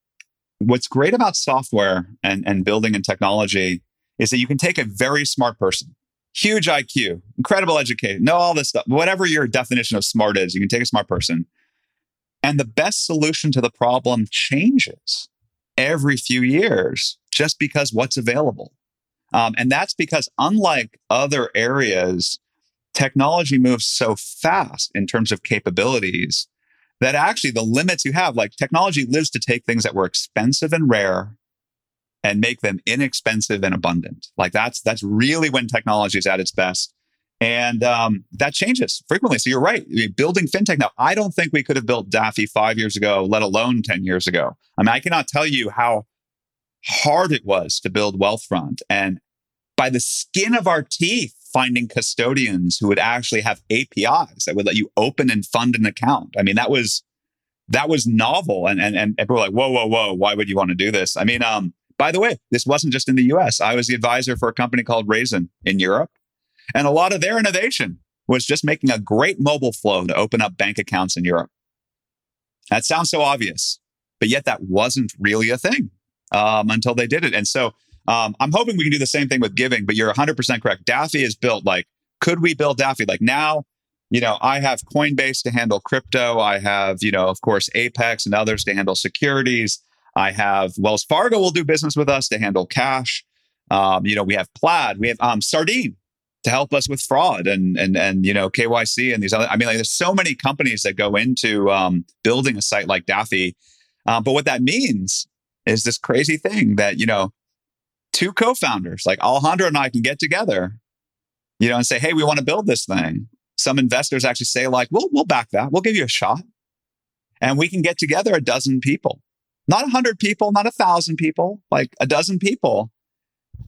what's great about software and, and building and technology is that you can take a very smart person, huge IQ, incredible education, know all this stuff, whatever your definition of smart is, you can take a smart person. And the best solution to the problem changes every few years just because what's available. Um, and that's because, unlike other areas technology moves so fast in terms of capabilities that actually the limits you have, like technology lives to take things that were expensive and rare and make them inexpensive and abundant. Like that's that's really when technology is at its best. And um, that changes frequently. So you're right. Building fintech now, I don't think we could have built Daffy five years ago, let alone 10 years ago. I mean, I cannot tell you how hard it was to build Wealthfront. And by the skin of our teeth, finding custodians who would actually have APIs that would let you open and fund an account. I mean, that was that was novel. And and and people were like, whoa, whoa, whoa, why would you want to do this? I mean, um, by the way, this wasn't just in the US. I was the advisor for a company called Raisin in Europe. And a lot of their innovation was just making a great mobile flow to open up bank accounts in Europe. That sounds so obvious, but yet that wasn't really a thing um, until they did it. And so um, I'm hoping we can do the same thing with giving, but you're 100% correct. Daffy is built like, could we build Daffy? Like now, you know, I have Coinbase to handle crypto. I have, you know, of course, Apex and others to handle securities. I have Wells Fargo will do business with us to handle cash. Um, you know, we have Plaid, we have um, Sardine to help us with fraud and and and you know KYC and these other. I mean, like, there's so many companies that go into um, building a site like Daffy. Um, but what that means is this crazy thing that you know, two co-founders like Alejandro and I can get together, you know, and say, hey, we want to build this thing. Some investors actually say like, we'll we'll back that. We'll give you a shot, and we can get together a dozen people, not a hundred people, not a thousand people, like a dozen people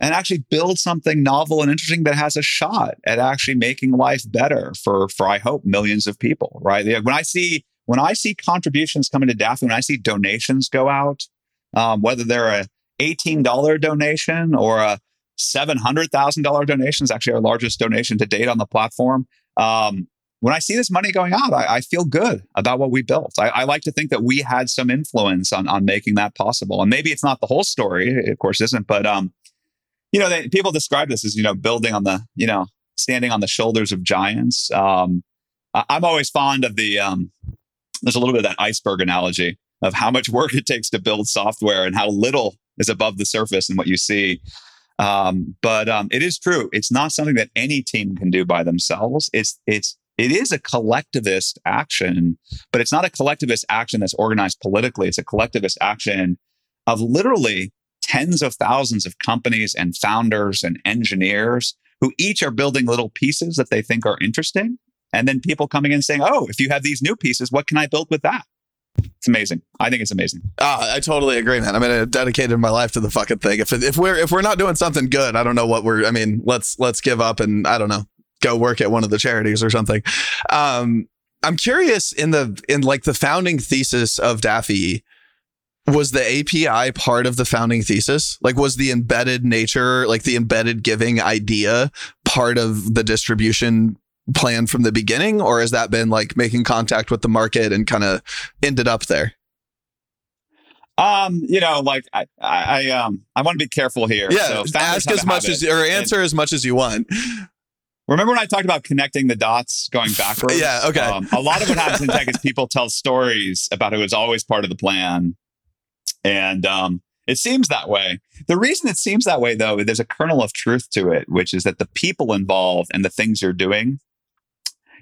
and actually build something novel and interesting that has a shot at actually making life better for for I hope millions of people. Right? When I see when I see contributions coming to Daffy, when I see donations go out, um, whether they're a eighteen dollar donation or a seven hundred thousand dollar donation is actually our largest donation to date on the platform. Um, when I see this money going out, I, I feel good about what we built. I, I, like to think that we had some influence on on making that possible. And maybe it's not the whole story, it of course isn't, but um, you know, they, people describe this as, you know, building on the, you know, standing on the shoulders of giants. Um, I, am always fond of the, um, there's a little bit of that iceberg analogy of how much work it takes to build software and how little is above the surface and what you see. Um, but um, it is true. It's not something that any team can do by themselves. It's it's it is a collectivist action, but it's not a collectivist action that's organized politically. It's a collectivist action of literally tens of thousands of companies and founders and engineers who each are building little pieces that they think are interesting. And then people coming in saying, oh, if you have these new pieces, what can I build with that? It's amazing. I think it's amazing. Uh, I totally agree, man. I mean, I dedicated my life to the fucking thing. If if we're if we're not doing something good, I don't know what we're. I mean, let's let's give up and I don't know, go work at one of the charities or something. Um, I'm curious in the in like the founding thesis of Daffy was the API part of the founding thesis? Like, was the embedded nature, like the embedded giving idea, part of the distribution plan from the beginning, or has that been like making contact with the market and kind of ended up there? Um, you know, like I, I, um, I want to be careful here. Yeah, so ask as much as or answer and, as much as you want. Remember when I talked about connecting the dots going (laughs) backwards? yeah, okay. Um, a lot of what happens in tech is people tell stories about it was always part of the plan, and um, it seems that way. The reason it seems that way, though, there's a kernel of truth to it, which is that the people involved and the things you're doing,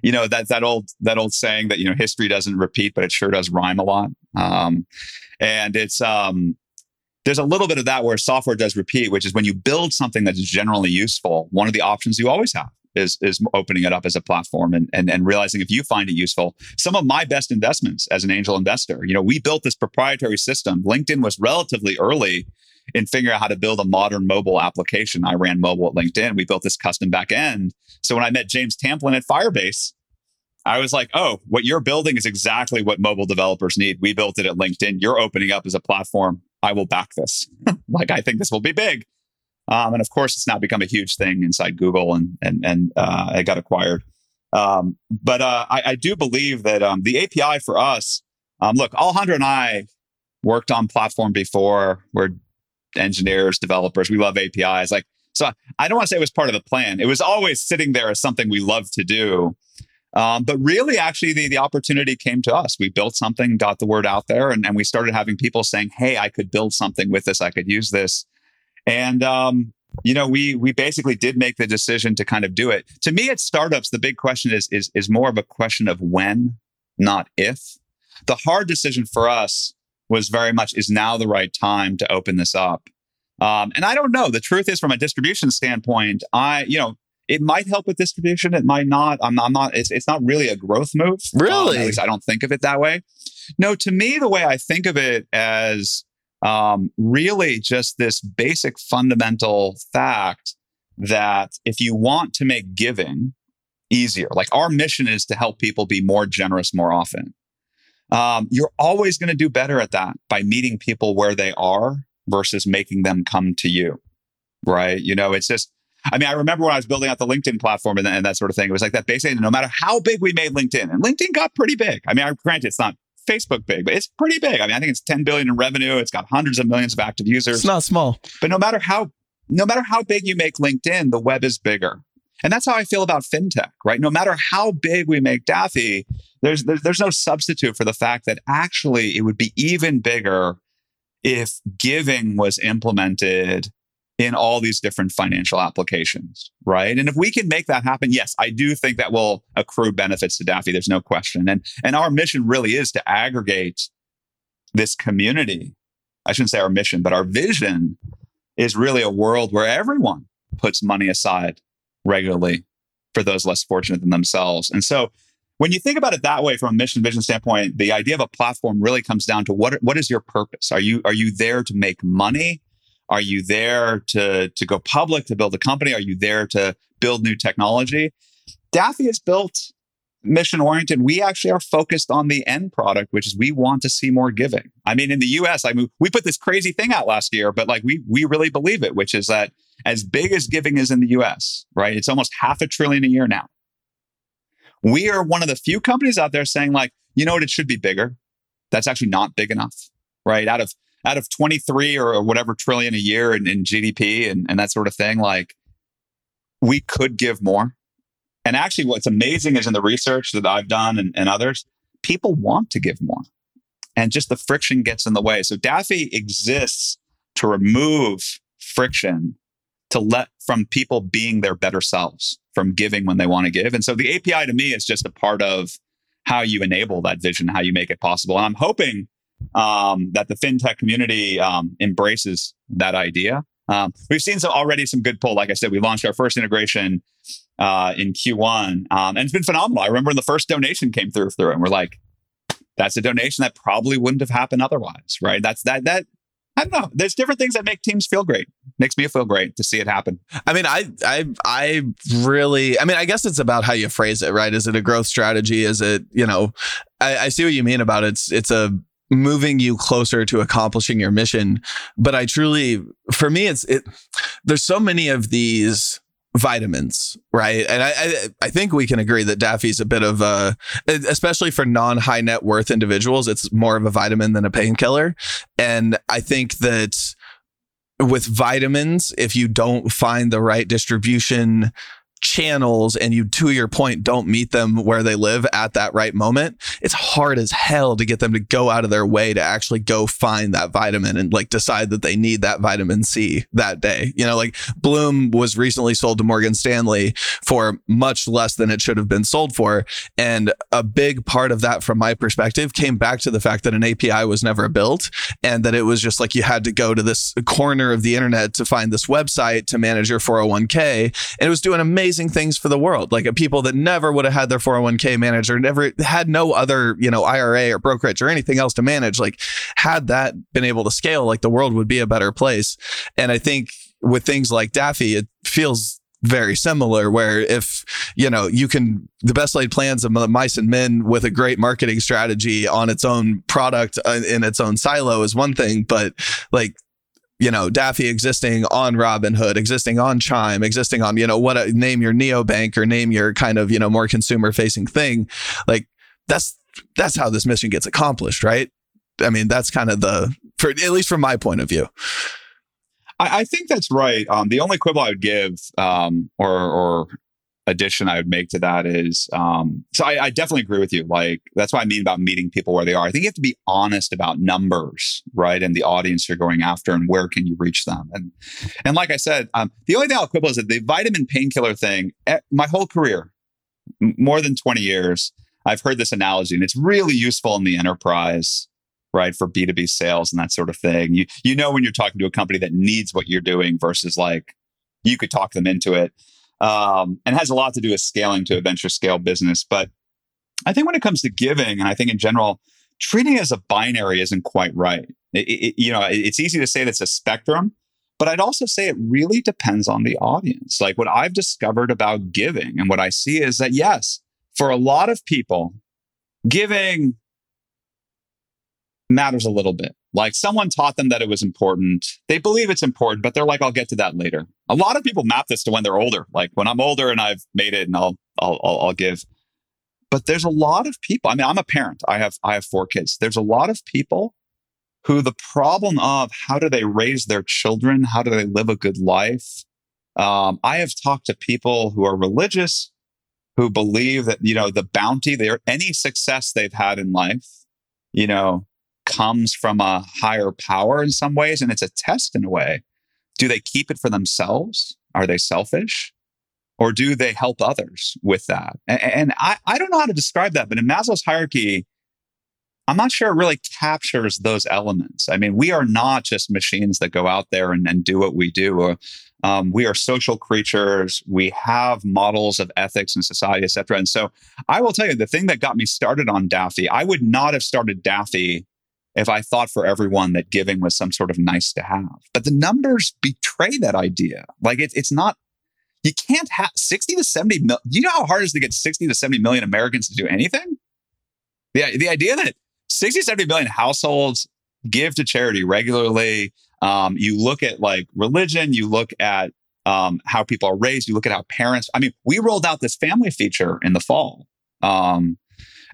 you know, that that old that old saying that you know history doesn't repeat, but it sure does rhyme a lot. Um, and it's um, there's a little bit of that where software does repeat, which is when you build something that's generally useful. One of the options you always have is is opening it up as a platform and, and and realizing if you find it useful. Some of my best investments as an angel investor, you know, we built this proprietary system. LinkedIn was relatively early in figure out how to build a modern mobile application. I ran mobile at LinkedIn. We built this custom back end. So when I met James Tamplin at Firebase, I was like, oh, what you're building is exactly what mobile developers need. We built it at LinkedIn. You're opening up as a platform. I will back this. (laughs) like, I think this will be big. Um, and of course, it's now become a huge thing inside Google, and and and uh, it got acquired. Um, but uh, I, I, do believe that um, the API for us, um, look, Alejandro and I worked on platform before. We're engineers, developers. We love APIs. Like, so I don't want to say it was part of the plan. It was always sitting there as something we love to do. Um, but really, actually, the, the opportunity came to us. We built something, got the word out there, and, and we started having people saying, Hey, I could build something with this. I could use this. And um, you know, we we basically did make the decision to kind of do it. To me, at startups, the big question is is is more of a question of when, not if. The hard decision for us was very much is now the right time to open this up. Um, and I don't know. The truth is, from a distribution standpoint, I you know it might help with distribution. It might not. I'm, I'm not. It's, it's not really a growth move. Really, um, at least I don't think of it that way. No, to me, the way I think of it as um, really just this basic fundamental fact that if you want to make giving easier, like our mission is to help people be more generous more often. Um, you're always going to do better at that by meeting people where they are versus making them come to you. Right. You know, it's just, I mean, I remember when I was building out the LinkedIn platform and, and that sort of thing. It was like that basically, no matter how big we made LinkedIn, and LinkedIn got pretty big. I mean, I, granted, it's not Facebook big, but it's pretty big. I mean, I think it's 10 billion in revenue. It's got hundreds of millions of active users. It's not small. But no matter how no matter how big you make LinkedIn, the web is bigger. And that's how I feel about fintech, right? No matter how big we make Daffy, there's, there's no substitute for the fact that actually it would be even bigger if giving was implemented in all these different financial applications, right? And if we can make that happen, yes, I do think that will accrue benefits to Daffy. There's no question. And and our mission really is to aggregate this community. I shouldn't say our mission, but our vision is really a world where everyone puts money aside regularly for those less fortunate than themselves. And so when you think about it that way from a mission vision standpoint, the idea of a platform really comes down to what what is your purpose? Are you are you there to make money? Are you there to, to go public, to build a company? Are you there to build new technology? Daffy is built mission oriented. We actually are focused on the end product, which is we want to see more giving. I mean, in the US, I mean, we put this crazy thing out last year, but like we we really believe it, which is that as big as giving is in the US, right? It's almost half a trillion a year now. We are one of the few companies out there saying, like, you know what, it should be bigger. That's actually not big enough, right? Out of out of 23 or whatever trillion a year in, in GDP and, and that sort of thing, like we could give more. And actually, what's amazing is in the research that I've done and, and others, people want to give more. And just the friction gets in the way. So Daffy exists to remove friction to let from people being their better selves, from giving when they want to give. And so the API to me is just a part of how you enable that vision, how you make it possible. And I'm hoping um, that the fintech community um, embraces that idea. Um, we've seen some already some good pull. Like I said, we launched our first integration uh, in Q1, um, and it's been phenomenal. I remember when the first donation came through through, and we're like, "That's a donation that probably wouldn't have happened otherwise, right?" That's that that. I don't know. There's different things that make teams feel great. Makes me feel great to see it happen. I mean, I, I, I really. I mean, I guess it's about how you phrase it, right? Is it a growth strategy? Is it, you know, I, I see what you mean about it. it's it's a moving you closer to accomplishing your mission. But I truly, for me, it's it. There's so many of these vitamins, right? And I, I, I think we can agree that Daffy's a bit of a, especially for non high net worth individuals, it's more of a vitamin than a painkiller. And I think that with vitamins, if you don't find the right distribution channels and you to your point don't meet them where they live at that right moment it's hard as hell to get them to go out of their way to actually go find that vitamin and like decide that they need that vitamin C that day. You know like Bloom was recently sold to Morgan Stanley for much less than it should have been sold for. And a big part of that from my perspective came back to the fact that an API was never built and that it was just like you had to go to this corner of the internet to find this website to manage your 401k and it was doing amazing amazing things for the world. Like people that never would have had their 401k manager, never had no other, you know, IRA or brokerage or anything else to manage. Like had that been able to scale, like the world would be a better place. And I think with things like Daffy, it feels very similar where if you know you can the best laid plans of mice and men with a great marketing strategy on its own product uh, in its own silo is one thing but like you know, Daffy existing on Robinhood, existing on Chime, existing on, you know, what a, name your neobank or name your kind of, you know, more consumer facing thing. Like that's, that's how this mission gets accomplished, right? I mean, that's kind of the, for at least from my point of view. I, I think that's right. Um, the only quibble I would give, um, or, or addition I would make to that is um, so I, I, definitely agree with you. Like that's what I mean about meeting people where they are. I think you have to be honest about numbers, right? And the audience you're going after and where can you reach them. And and like I said, um, the only thing I'll quibble is that the vitamin painkiller thing. Eh, my whole career, more than 20 years, I've heard this analogy, and it's really useful in the enterprise. Right for B two B sales and that sort of thing. You you know when you're talking to a company that needs what you're doing versus like you could talk them into it um, and has a lot to do with scaling to a venture scale business. But I think when it comes to giving, and I think in general, treating it as a binary isn't quite right. It, it, you know, it's easy to say that it's a spectrum, but I'd also say it really depends on the audience. Like what I've discovered about giving and what I see is that yes, for a lot of people, giving matters a little bit. Like someone taught them that it was important. They believe it's important, but they're like, I'll get to that later. A lot of people map this to when they're older. Like when I'm older and I've made it and I'll, I'll, I'll, I'll give. But there's a lot of people. I mean, I'm a parent. I have, I have four kids. There's a lot of people who the problem of how do they raise their children? How do they live a good life? Um, I have talked to people who are religious, who believe that, you know, the bounty, there, any success they've had in life, you know, comes from a higher power in some ways. And it's a test in a way. do they keep it for themselves? Are they selfish? Or do they help others with that? And, and I, I don't know how to describe that, but in Maslow's hierarchy, I'm not sure it really captures those elements. I mean, we are not just machines that go out there and, and do what we do. Um, we are social creatures. We have models of ethics and society, et cetera. And so I will tell you the thing that got me started on Daffy, I would not have started Daffy if I thought for everyone that giving was some sort of nice to have. But the numbers betray that idea. Like it, it's not, you can't have 60 to 70 million. You know how hard it is to get 60 to 70 million Americans to do anything? The, the idea that 60, 70 million households give to charity regularly. Um, you look at like religion, you look at um, how people are raised, you look at how parents, I mean, we rolled out this family feature in the fall. Um,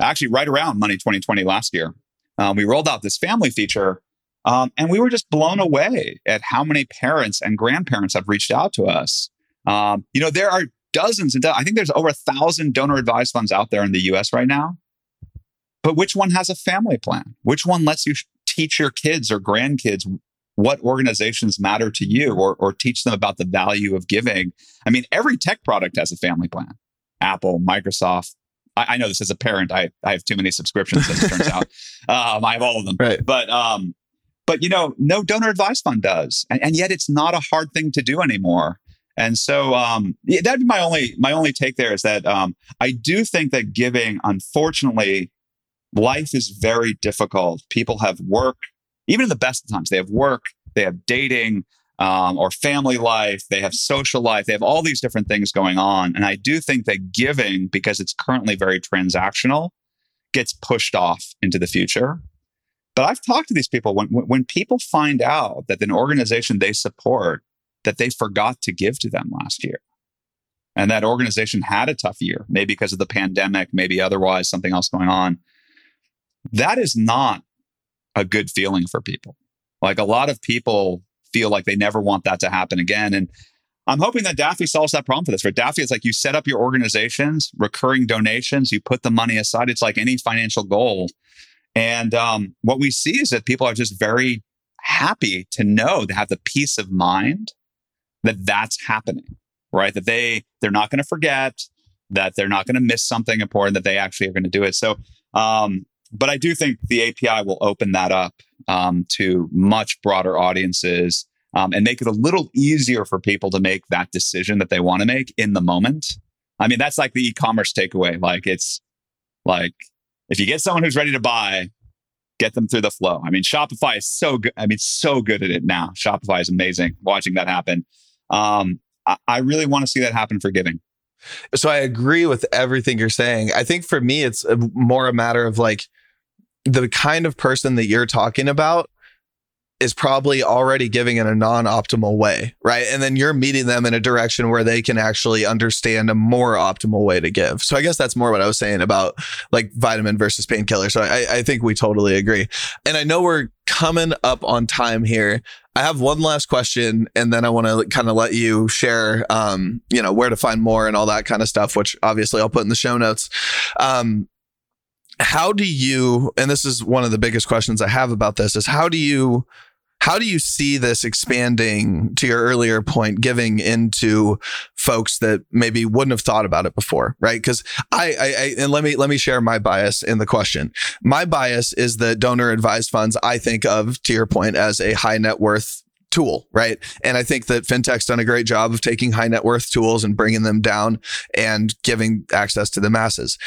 actually, right around Money 2020 last year. Um, we rolled out this family feature um, and we were just blown away at how many parents and grandparents have reached out to us. Um, you know, there are dozens and do- I think there's over a thousand donor advised funds out there in the US right now. But which one has a family plan? Which one lets you teach your kids or grandkids what organizations matter to you or, or teach them about the value of giving? I mean, every tech product has a family plan. Apple, Microsoft. I, I know this as a parent. I, I have too many subscriptions, as it turns out. (laughs) Um, I have all of them. Right. But um, but you know, no donor advised fund does. And, and yet it's not a hard thing to do anymore. And so um, yeah, that'd be my only my only take there is that um, I do think that giving, unfortunately, life is very difficult. People have work, even in the best of times, they have work, they have dating um, or family life, they have social life, they have all these different things going on. And I do think that giving, because it's currently very transactional, gets pushed off into the future. But I've talked to these people when, when people find out that an organization they support, that they forgot to give to them last year. And that organization had a tough year, maybe because of the pandemic, maybe otherwise something else going on that is not a good feeling for people. Like a lot of people feel like they never want that to happen again. And I'm hoping that Daffy solves that problem for this. For Daffy, it's like you set up your organizations, recurring donations, you put the money aside. It's like any financial goal. And um, what we see is that people are just very happy to know they have the peace of mind that that's happening, right? That they they're not going to forget, that they're not going to miss something important, that they actually are going to do it. So um, but I do think the API will open that up um, to much broader audiences um, and make it a little easier for people to make that decision that they want to make in the moment. I mean, that's like the e-commerce takeaway. Like it's like if you get someone who's ready to buy, get them through the flow. I mean, Shopify is so good. I mean, so good at it now. Shopify is amazing. Watching that happen, um, I, I really want to see that happen for giving. So I agree with everything you're saying. I think for me, it's more a matter of like the kind of person that you're talking about is probably already giving in a non-optimal way, right? And then you're meeting them in a direction where they can actually understand a more optimal way to give. So I guess that's more what I was saying about like vitamin versus painkiller. So I, I think we totally agree. And I know we're coming up on time here. I have one last question, and then I want to kind of let you share, um, you know, where to find more and all that kind of stuff, which obviously I'll put in the show notes. Um, how do you and this is one of the biggest questions i have about this is how do you how do you see this expanding to your earlier point giving into folks that maybe wouldn't have thought about it before right because I, I, I and let me let me share my bias in the question my bias is that donor advised funds i think of to your point as a high net worth tool, right? And I think that fintech's done a great job of taking high net worth tools and bringing them down and giving access to the masses.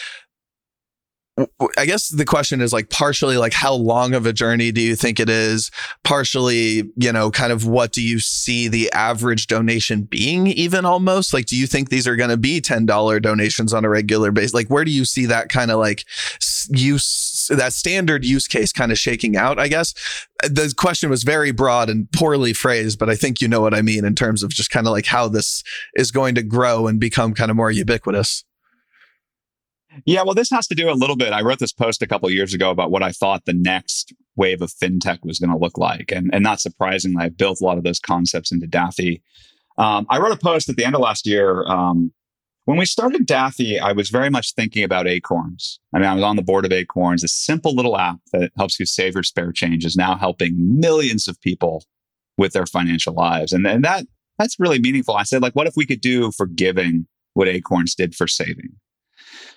I guess the question is like partially like how long of a journey do you think it is? Partially, you know, kind of what do you see the average donation being even almost? Like do you think these are going to be $10 donations on a regular basis? Like where do you see that kind of like use that standard use case kind of shaking out, I guess? The question was very broad and poorly phrased, but I think you know what I mean in terms of just kind of like how this is going to grow and become kind of more ubiquitous. Yeah, well, this has to do a little bit. I wrote this post a couple years ago about what I thought the next wave of fintech was going to look like, and and not surprisingly, I built a lot of those concepts into Daffy. Um, I wrote a post at the end of last year. Um, when we started Daffy, I was very much thinking about Acorns. I mean, I was on the board of Acorns, a simple little app that helps you save your spare change is now helping millions of people with their financial lives. And, and that that's really meaningful. I said, like, what if we could do for giving what Acorns did for saving?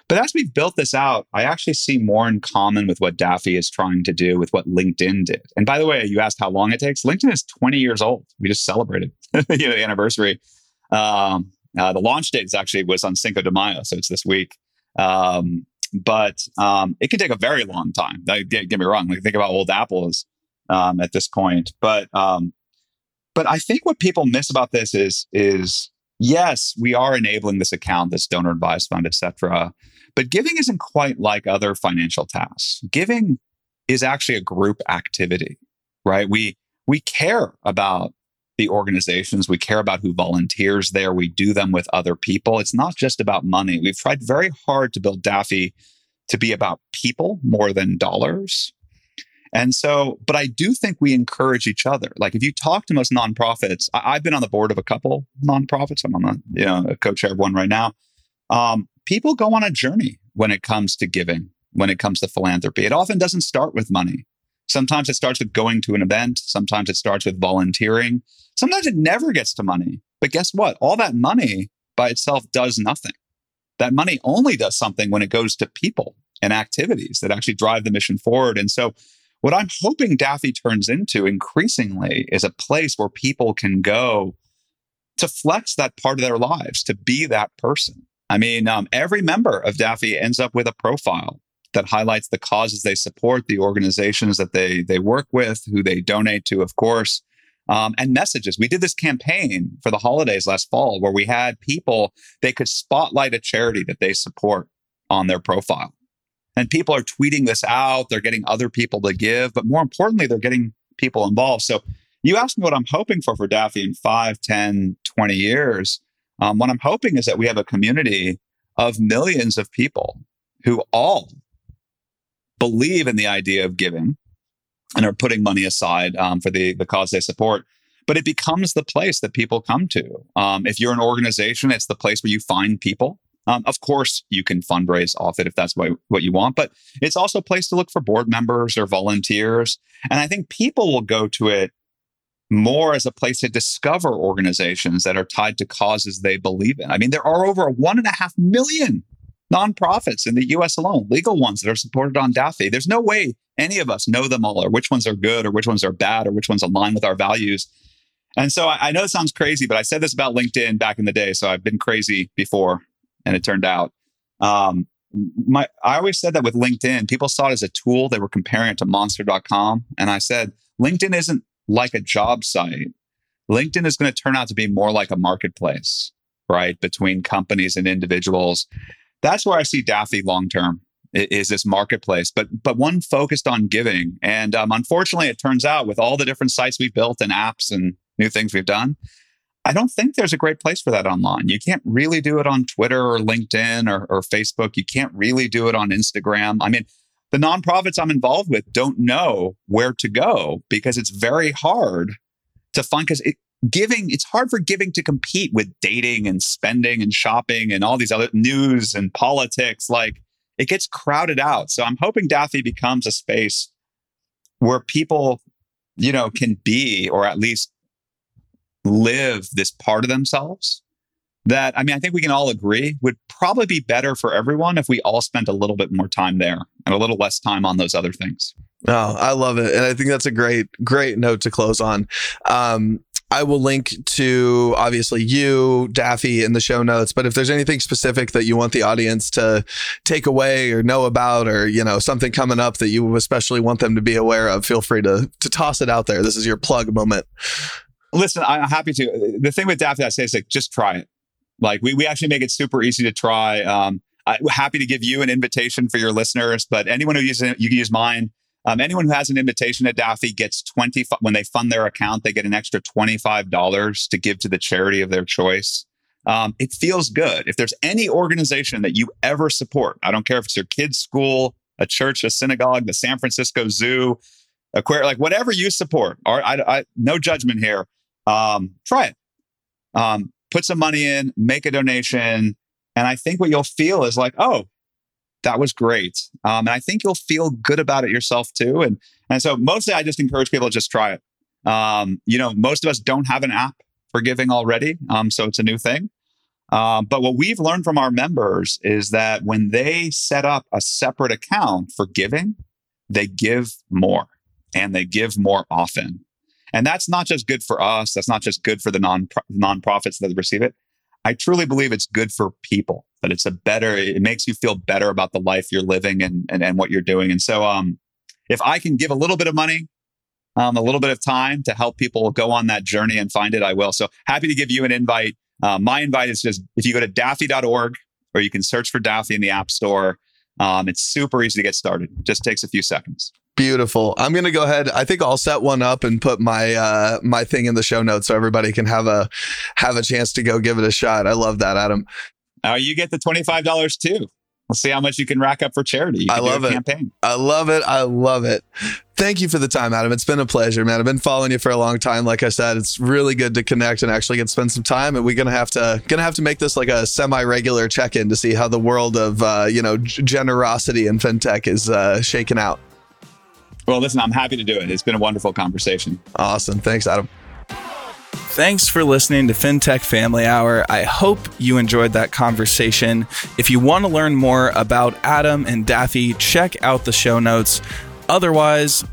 But as we've built this out, I actually see more in common with what Daffy is trying to do with what LinkedIn did. And by the way, you asked how long it takes. LinkedIn is 20 years old. We just celebrated you (laughs) know, the anniversary. Um, uh, the launch date is actually was on Cinco de Mayo, so it's this week. Um, but um, it can take a very long time. Like, get, get, me wrong. Like think about old apples um, at this point. But um, but I think what people miss about this is is yes, we are enabling this account, this donor advised fund, etc. But giving isn't quite like other financial tasks. Giving is actually a group activity, right? We we care about the organizations. We care about who volunteers there. We do them with other people. It's not just about money. We've tried very hard to build Daffy to be about people more than dollars. And so, but I do think we encourage each other. Like if you talk to most nonprofits, I, have been on the board of a couple nonprofits. I'm on the, you know, a co-chair of one right now. Um, people go on a journey when it comes to giving, when it comes to philanthropy. It often doesn't start with money. Sometimes it starts with going to an event. Sometimes it starts with volunteering. Sometimes it never gets to money. But guess what? All that money by itself does nothing. That money only does something when it goes to people and activities that actually drive the mission forward. And so what I'm hoping Daffy turns into increasingly is a place where people can go to flex that part of their lives, to be that person. I mean, um, every member of Daffy ends up with a profile that highlights the causes they support, the organizations that they they work with, who they donate to, of course, um, and messages. We did this campaign for the holidays last fall where we had people they could spotlight a charity that they support on their profile. And people are tweeting this out. They're getting other people to give, but more importantly, they're getting people involved. So you asked me what I'm hoping for for Daffy in 5, 10, 20 years. Um, what I'm hoping is that we have a community of millions of people who all believe in the idea of giving and are putting money aside um, for the, the cause they support. But it becomes the place that people come to. Um, if you're an organization, it's the place where you find people um, of course, you can fundraise off it if that's what, what you want, but it's also a place to look for board members or volunteers. And I think people will go to it more as a place to discover organizations that are tied to causes they believe in. I mean, there are over one and a half million nonprofits in the US alone, legal ones that are supported on Daffy. There's no way any of us know them all or which ones are good or which ones are bad or which ones align with our values. And so I, I know it sounds crazy, but I said this about LinkedIn back in the day. So I've been crazy before and it turned out. Um, my, I always said that with LinkedIn, people saw it as a tool. They were comparing it to monster.com. And I said, LinkedIn isn't like a job site. LinkedIn is going to turn out to be more like a marketplace, right? Between companies and individuals. That's where I see Daffy long term is this marketplace, but but one focused on giving. And um, unfortunately, it turns out with all the different sites we built and apps and new things we've done, I don't think there's a great place for that online. You can't really do it on Twitter or LinkedIn or, or, Facebook. You can't really do it on Instagram. I mean, the nonprofits I'm involved with don't know where to go because it's very hard to find because it, giving it's hard for giving to compete with dating and spending and shopping and all these other news and politics like it gets crowded out. So i'm hoping daffy becomes a space where people you know can be or at least live this part of themselves that I mean, I think we can all agree would probably be better for everyone if we all spent a little bit more time there and a little less time on those other things. Oh, I love it. And I think that's a great, great note to close on. Um, I will link to obviously you, Daffy, in the show notes. But if there's anything specific that you want the audience to take away or know about, or you know something coming up that you especially want them to be aware of, feel free to to toss it out there. This is your plug moment. Listen, I'm happy to. The thing with Daffy, I say is like, just try it. Like we, we actually make it super easy to try. Um, I'm happy to give you an invitation for your listeners, but anyone who uses you can use mine. Um, anyone who has an invitation at Daffy gets 20, when they fund their account, they get an extra $25 to give to the charity of their choice. Um, it feels good. If there's any organization that you ever support, I don't care if it's your kid's school, a church, a synagogue, the San Francisco Zoo, aquarium, like whatever you support, or I, I, no judgment here um, try it. Um, put some money in, make a donation. And I think what you'll feel is like, oh, that was great. Um, and I think you'll feel good about it yourself too. And, and so mostly I just encourage people to just try it. Um, you know, most of us don't have an app for giving already, um, so it's a new thing. Um, but what we've learned from our members is that when they set up a separate account for giving, they give more and they give more often. And that's not just good for us. That's not just good for the non nonprofits that receive it. I truly believe it's good for people. That it's a better. It makes you feel better about the life you're living and and, and what you're doing. And so, um, if I can give a little bit of money, um, a little bit of time to help people go on that journey and find it, I will. So happy to give you an invite. Uh, my invite is just if you go to daffy.org or you can search for Daffy in the App Store. Um, it's super easy to get started. Just takes a few seconds. Beautiful. I'm gonna go ahead. I think I'll set one up and put my uh my thing in the show notes so everybody can have a have a chance to go give it a shot. I love that, Adam. Uh, you get the twenty five dollars too. We'll see how much you can rack up for charity. I love it. Campaign. I love it. I love it. Thank you for the time, Adam. It's been a pleasure, man. I've been following you for a long time. Like I said, it's really good to connect and actually get to spend some time. And we're gonna have to gonna have to make this like a semi regular check in to see how the world of uh, you know generosity and fintech is uh, shaken out. Well, listen, I'm happy to do it. It's been a wonderful conversation. Awesome. Thanks, Adam. Thanks for listening to FinTech Family Hour. I hope you enjoyed that conversation. If you want to learn more about Adam and Daffy, check out the show notes. Otherwise,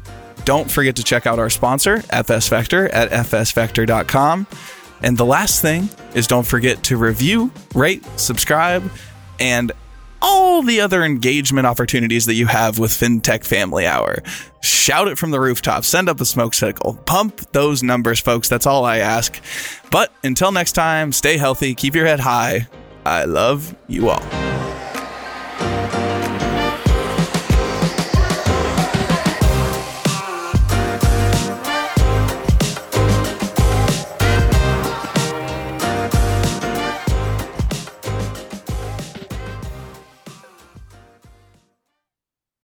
don't forget to check out our sponsor, FS Vector, at fsvector.com. And the last thing is don't forget to review, rate, subscribe, and all the other engagement opportunities that you have with FinTech Family Hour. Shout it from the rooftop, send up a smoke signal, pump those numbers, folks. That's all I ask. But until next time, stay healthy, keep your head high. I love you all.